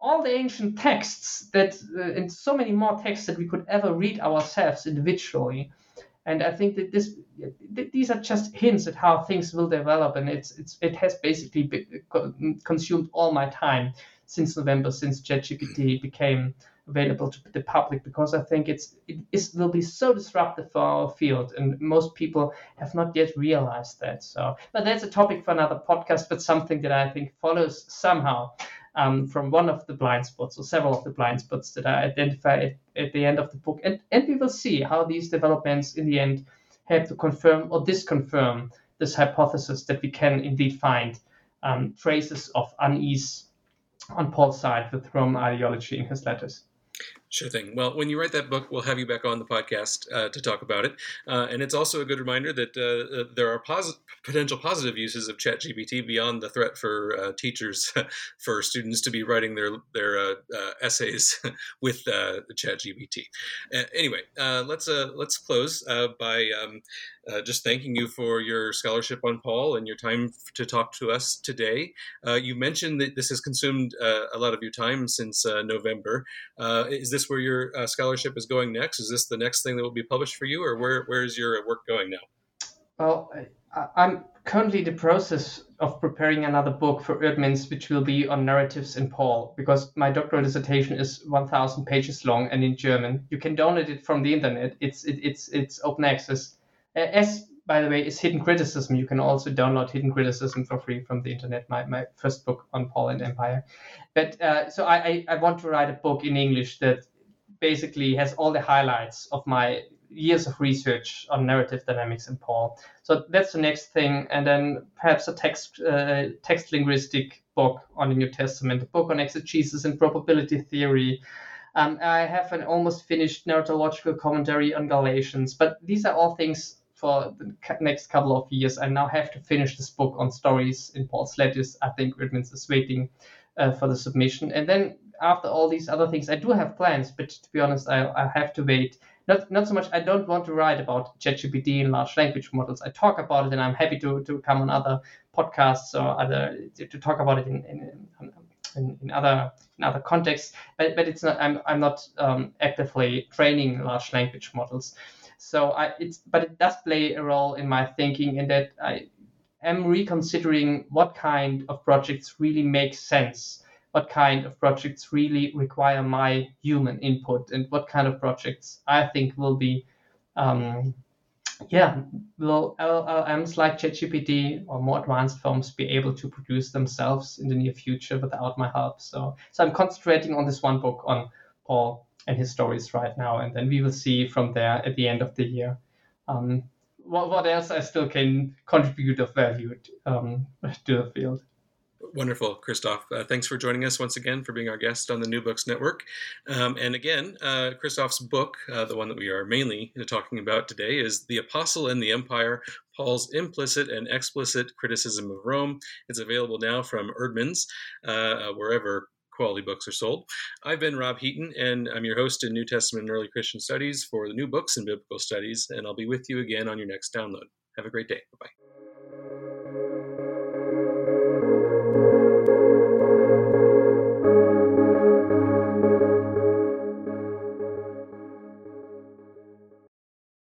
all the ancient texts that uh, and so many more texts that we could ever read ourselves individually. And I think that this these are just hints at how things will develop, and it's it's it has basically be, consumed all my time since November, since ChatGPT became available to the public because I think it's it is, will be so disruptive for our field, and most people have not yet realized that. So, but that's a topic for another podcast, but something that I think follows somehow um, from one of the blind spots or several of the blind spots that I identified at, the end of the book, and and we will see how these developments in the end have to confirm or disconfirm this hypothesis that we can indeed find um, traces of unease on Paul's side with Roman ideology in his letters. Sure thing. Well, when you write that book, we'll have you back on the podcast uh, to talk about it. Uh, and it's also a good reminder that uh, uh there are potential positive uses of ChatGPT beyond the threat for uh, teachers for students to be writing their their uh, essays with ChatGPT. anyway, let's let's close by um, just thanking you for your scholarship on Paul and your time to talk to us today. You mentioned that this has consumed a lot of your time since November. Is this where your uh, scholarship is going next? Is this the next thing that will be published for you, or where, where is your work going now? Well, I, am currently in the process of preparing another book for Eerdmans, which will be on narratives in Paul, because my doctoral dissertation is 1,000 pages long and in German. You can download it from the internet. It's it, it's it's open access as by the way, is Hidden Criticism. You can also download Hidden Criticism for free from the internet. My, my first book on Paul and Empire. But uh, so I, I, I want to write a book in English that basically has all the highlights of my years of research on narrative dynamics in Paul. So that's the next thing, and then perhaps a text uh, text linguistic book on the New Testament, a book on exegesis and probability theory. Um, I have an almost finished narratological commentary on Galatians, but these are all things for the next couple of years. I now have to finish this book on stories in Paul's letters. I think Eerdmans is waiting uh, for the submission. And then after all these other things, I do have plans, but to be honest, I, I have to wait. Not, not so much, I don't want to write about ChatGPT and large language models. I talk about it and I'm happy to, to come on other podcasts or other to, to talk about it in, in, in, in, other in other contexts. But, but it's not I'm, I'm not um, actively training large language models. So I, it's but it does play a role in my thinking in that I am reconsidering what kind of projects really make sense, what kind of projects really require my human input, and what kind of projects I think will be, um, yeah, will LLMs like ChatGPT or more advanced forms be able to produce themselves in the near future without my help? So, so I'm concentrating on this one book on Paul and his stories right now. And then we will see from there at the end of the year um, what, what else I still can contribute of value um, to the field. Wonderful, Christoph. Uh, thanks for joining us once again for being our guest on the New Books Network. Um, and again, uh, Christoph's book, uh, the one that we are mainly talking about today, is The Apostle and the Empire Paul's Implicit and Explicit Criticism of Rome. It's available now from Eerdmans, uh, wherever quality books are sold. I've been Rob Heaton, and I'm your host in New Testament and Early Christian Studies for the New Books in Biblical Studies, and I'll be with you again on your next download. Have a great day. Bye bye.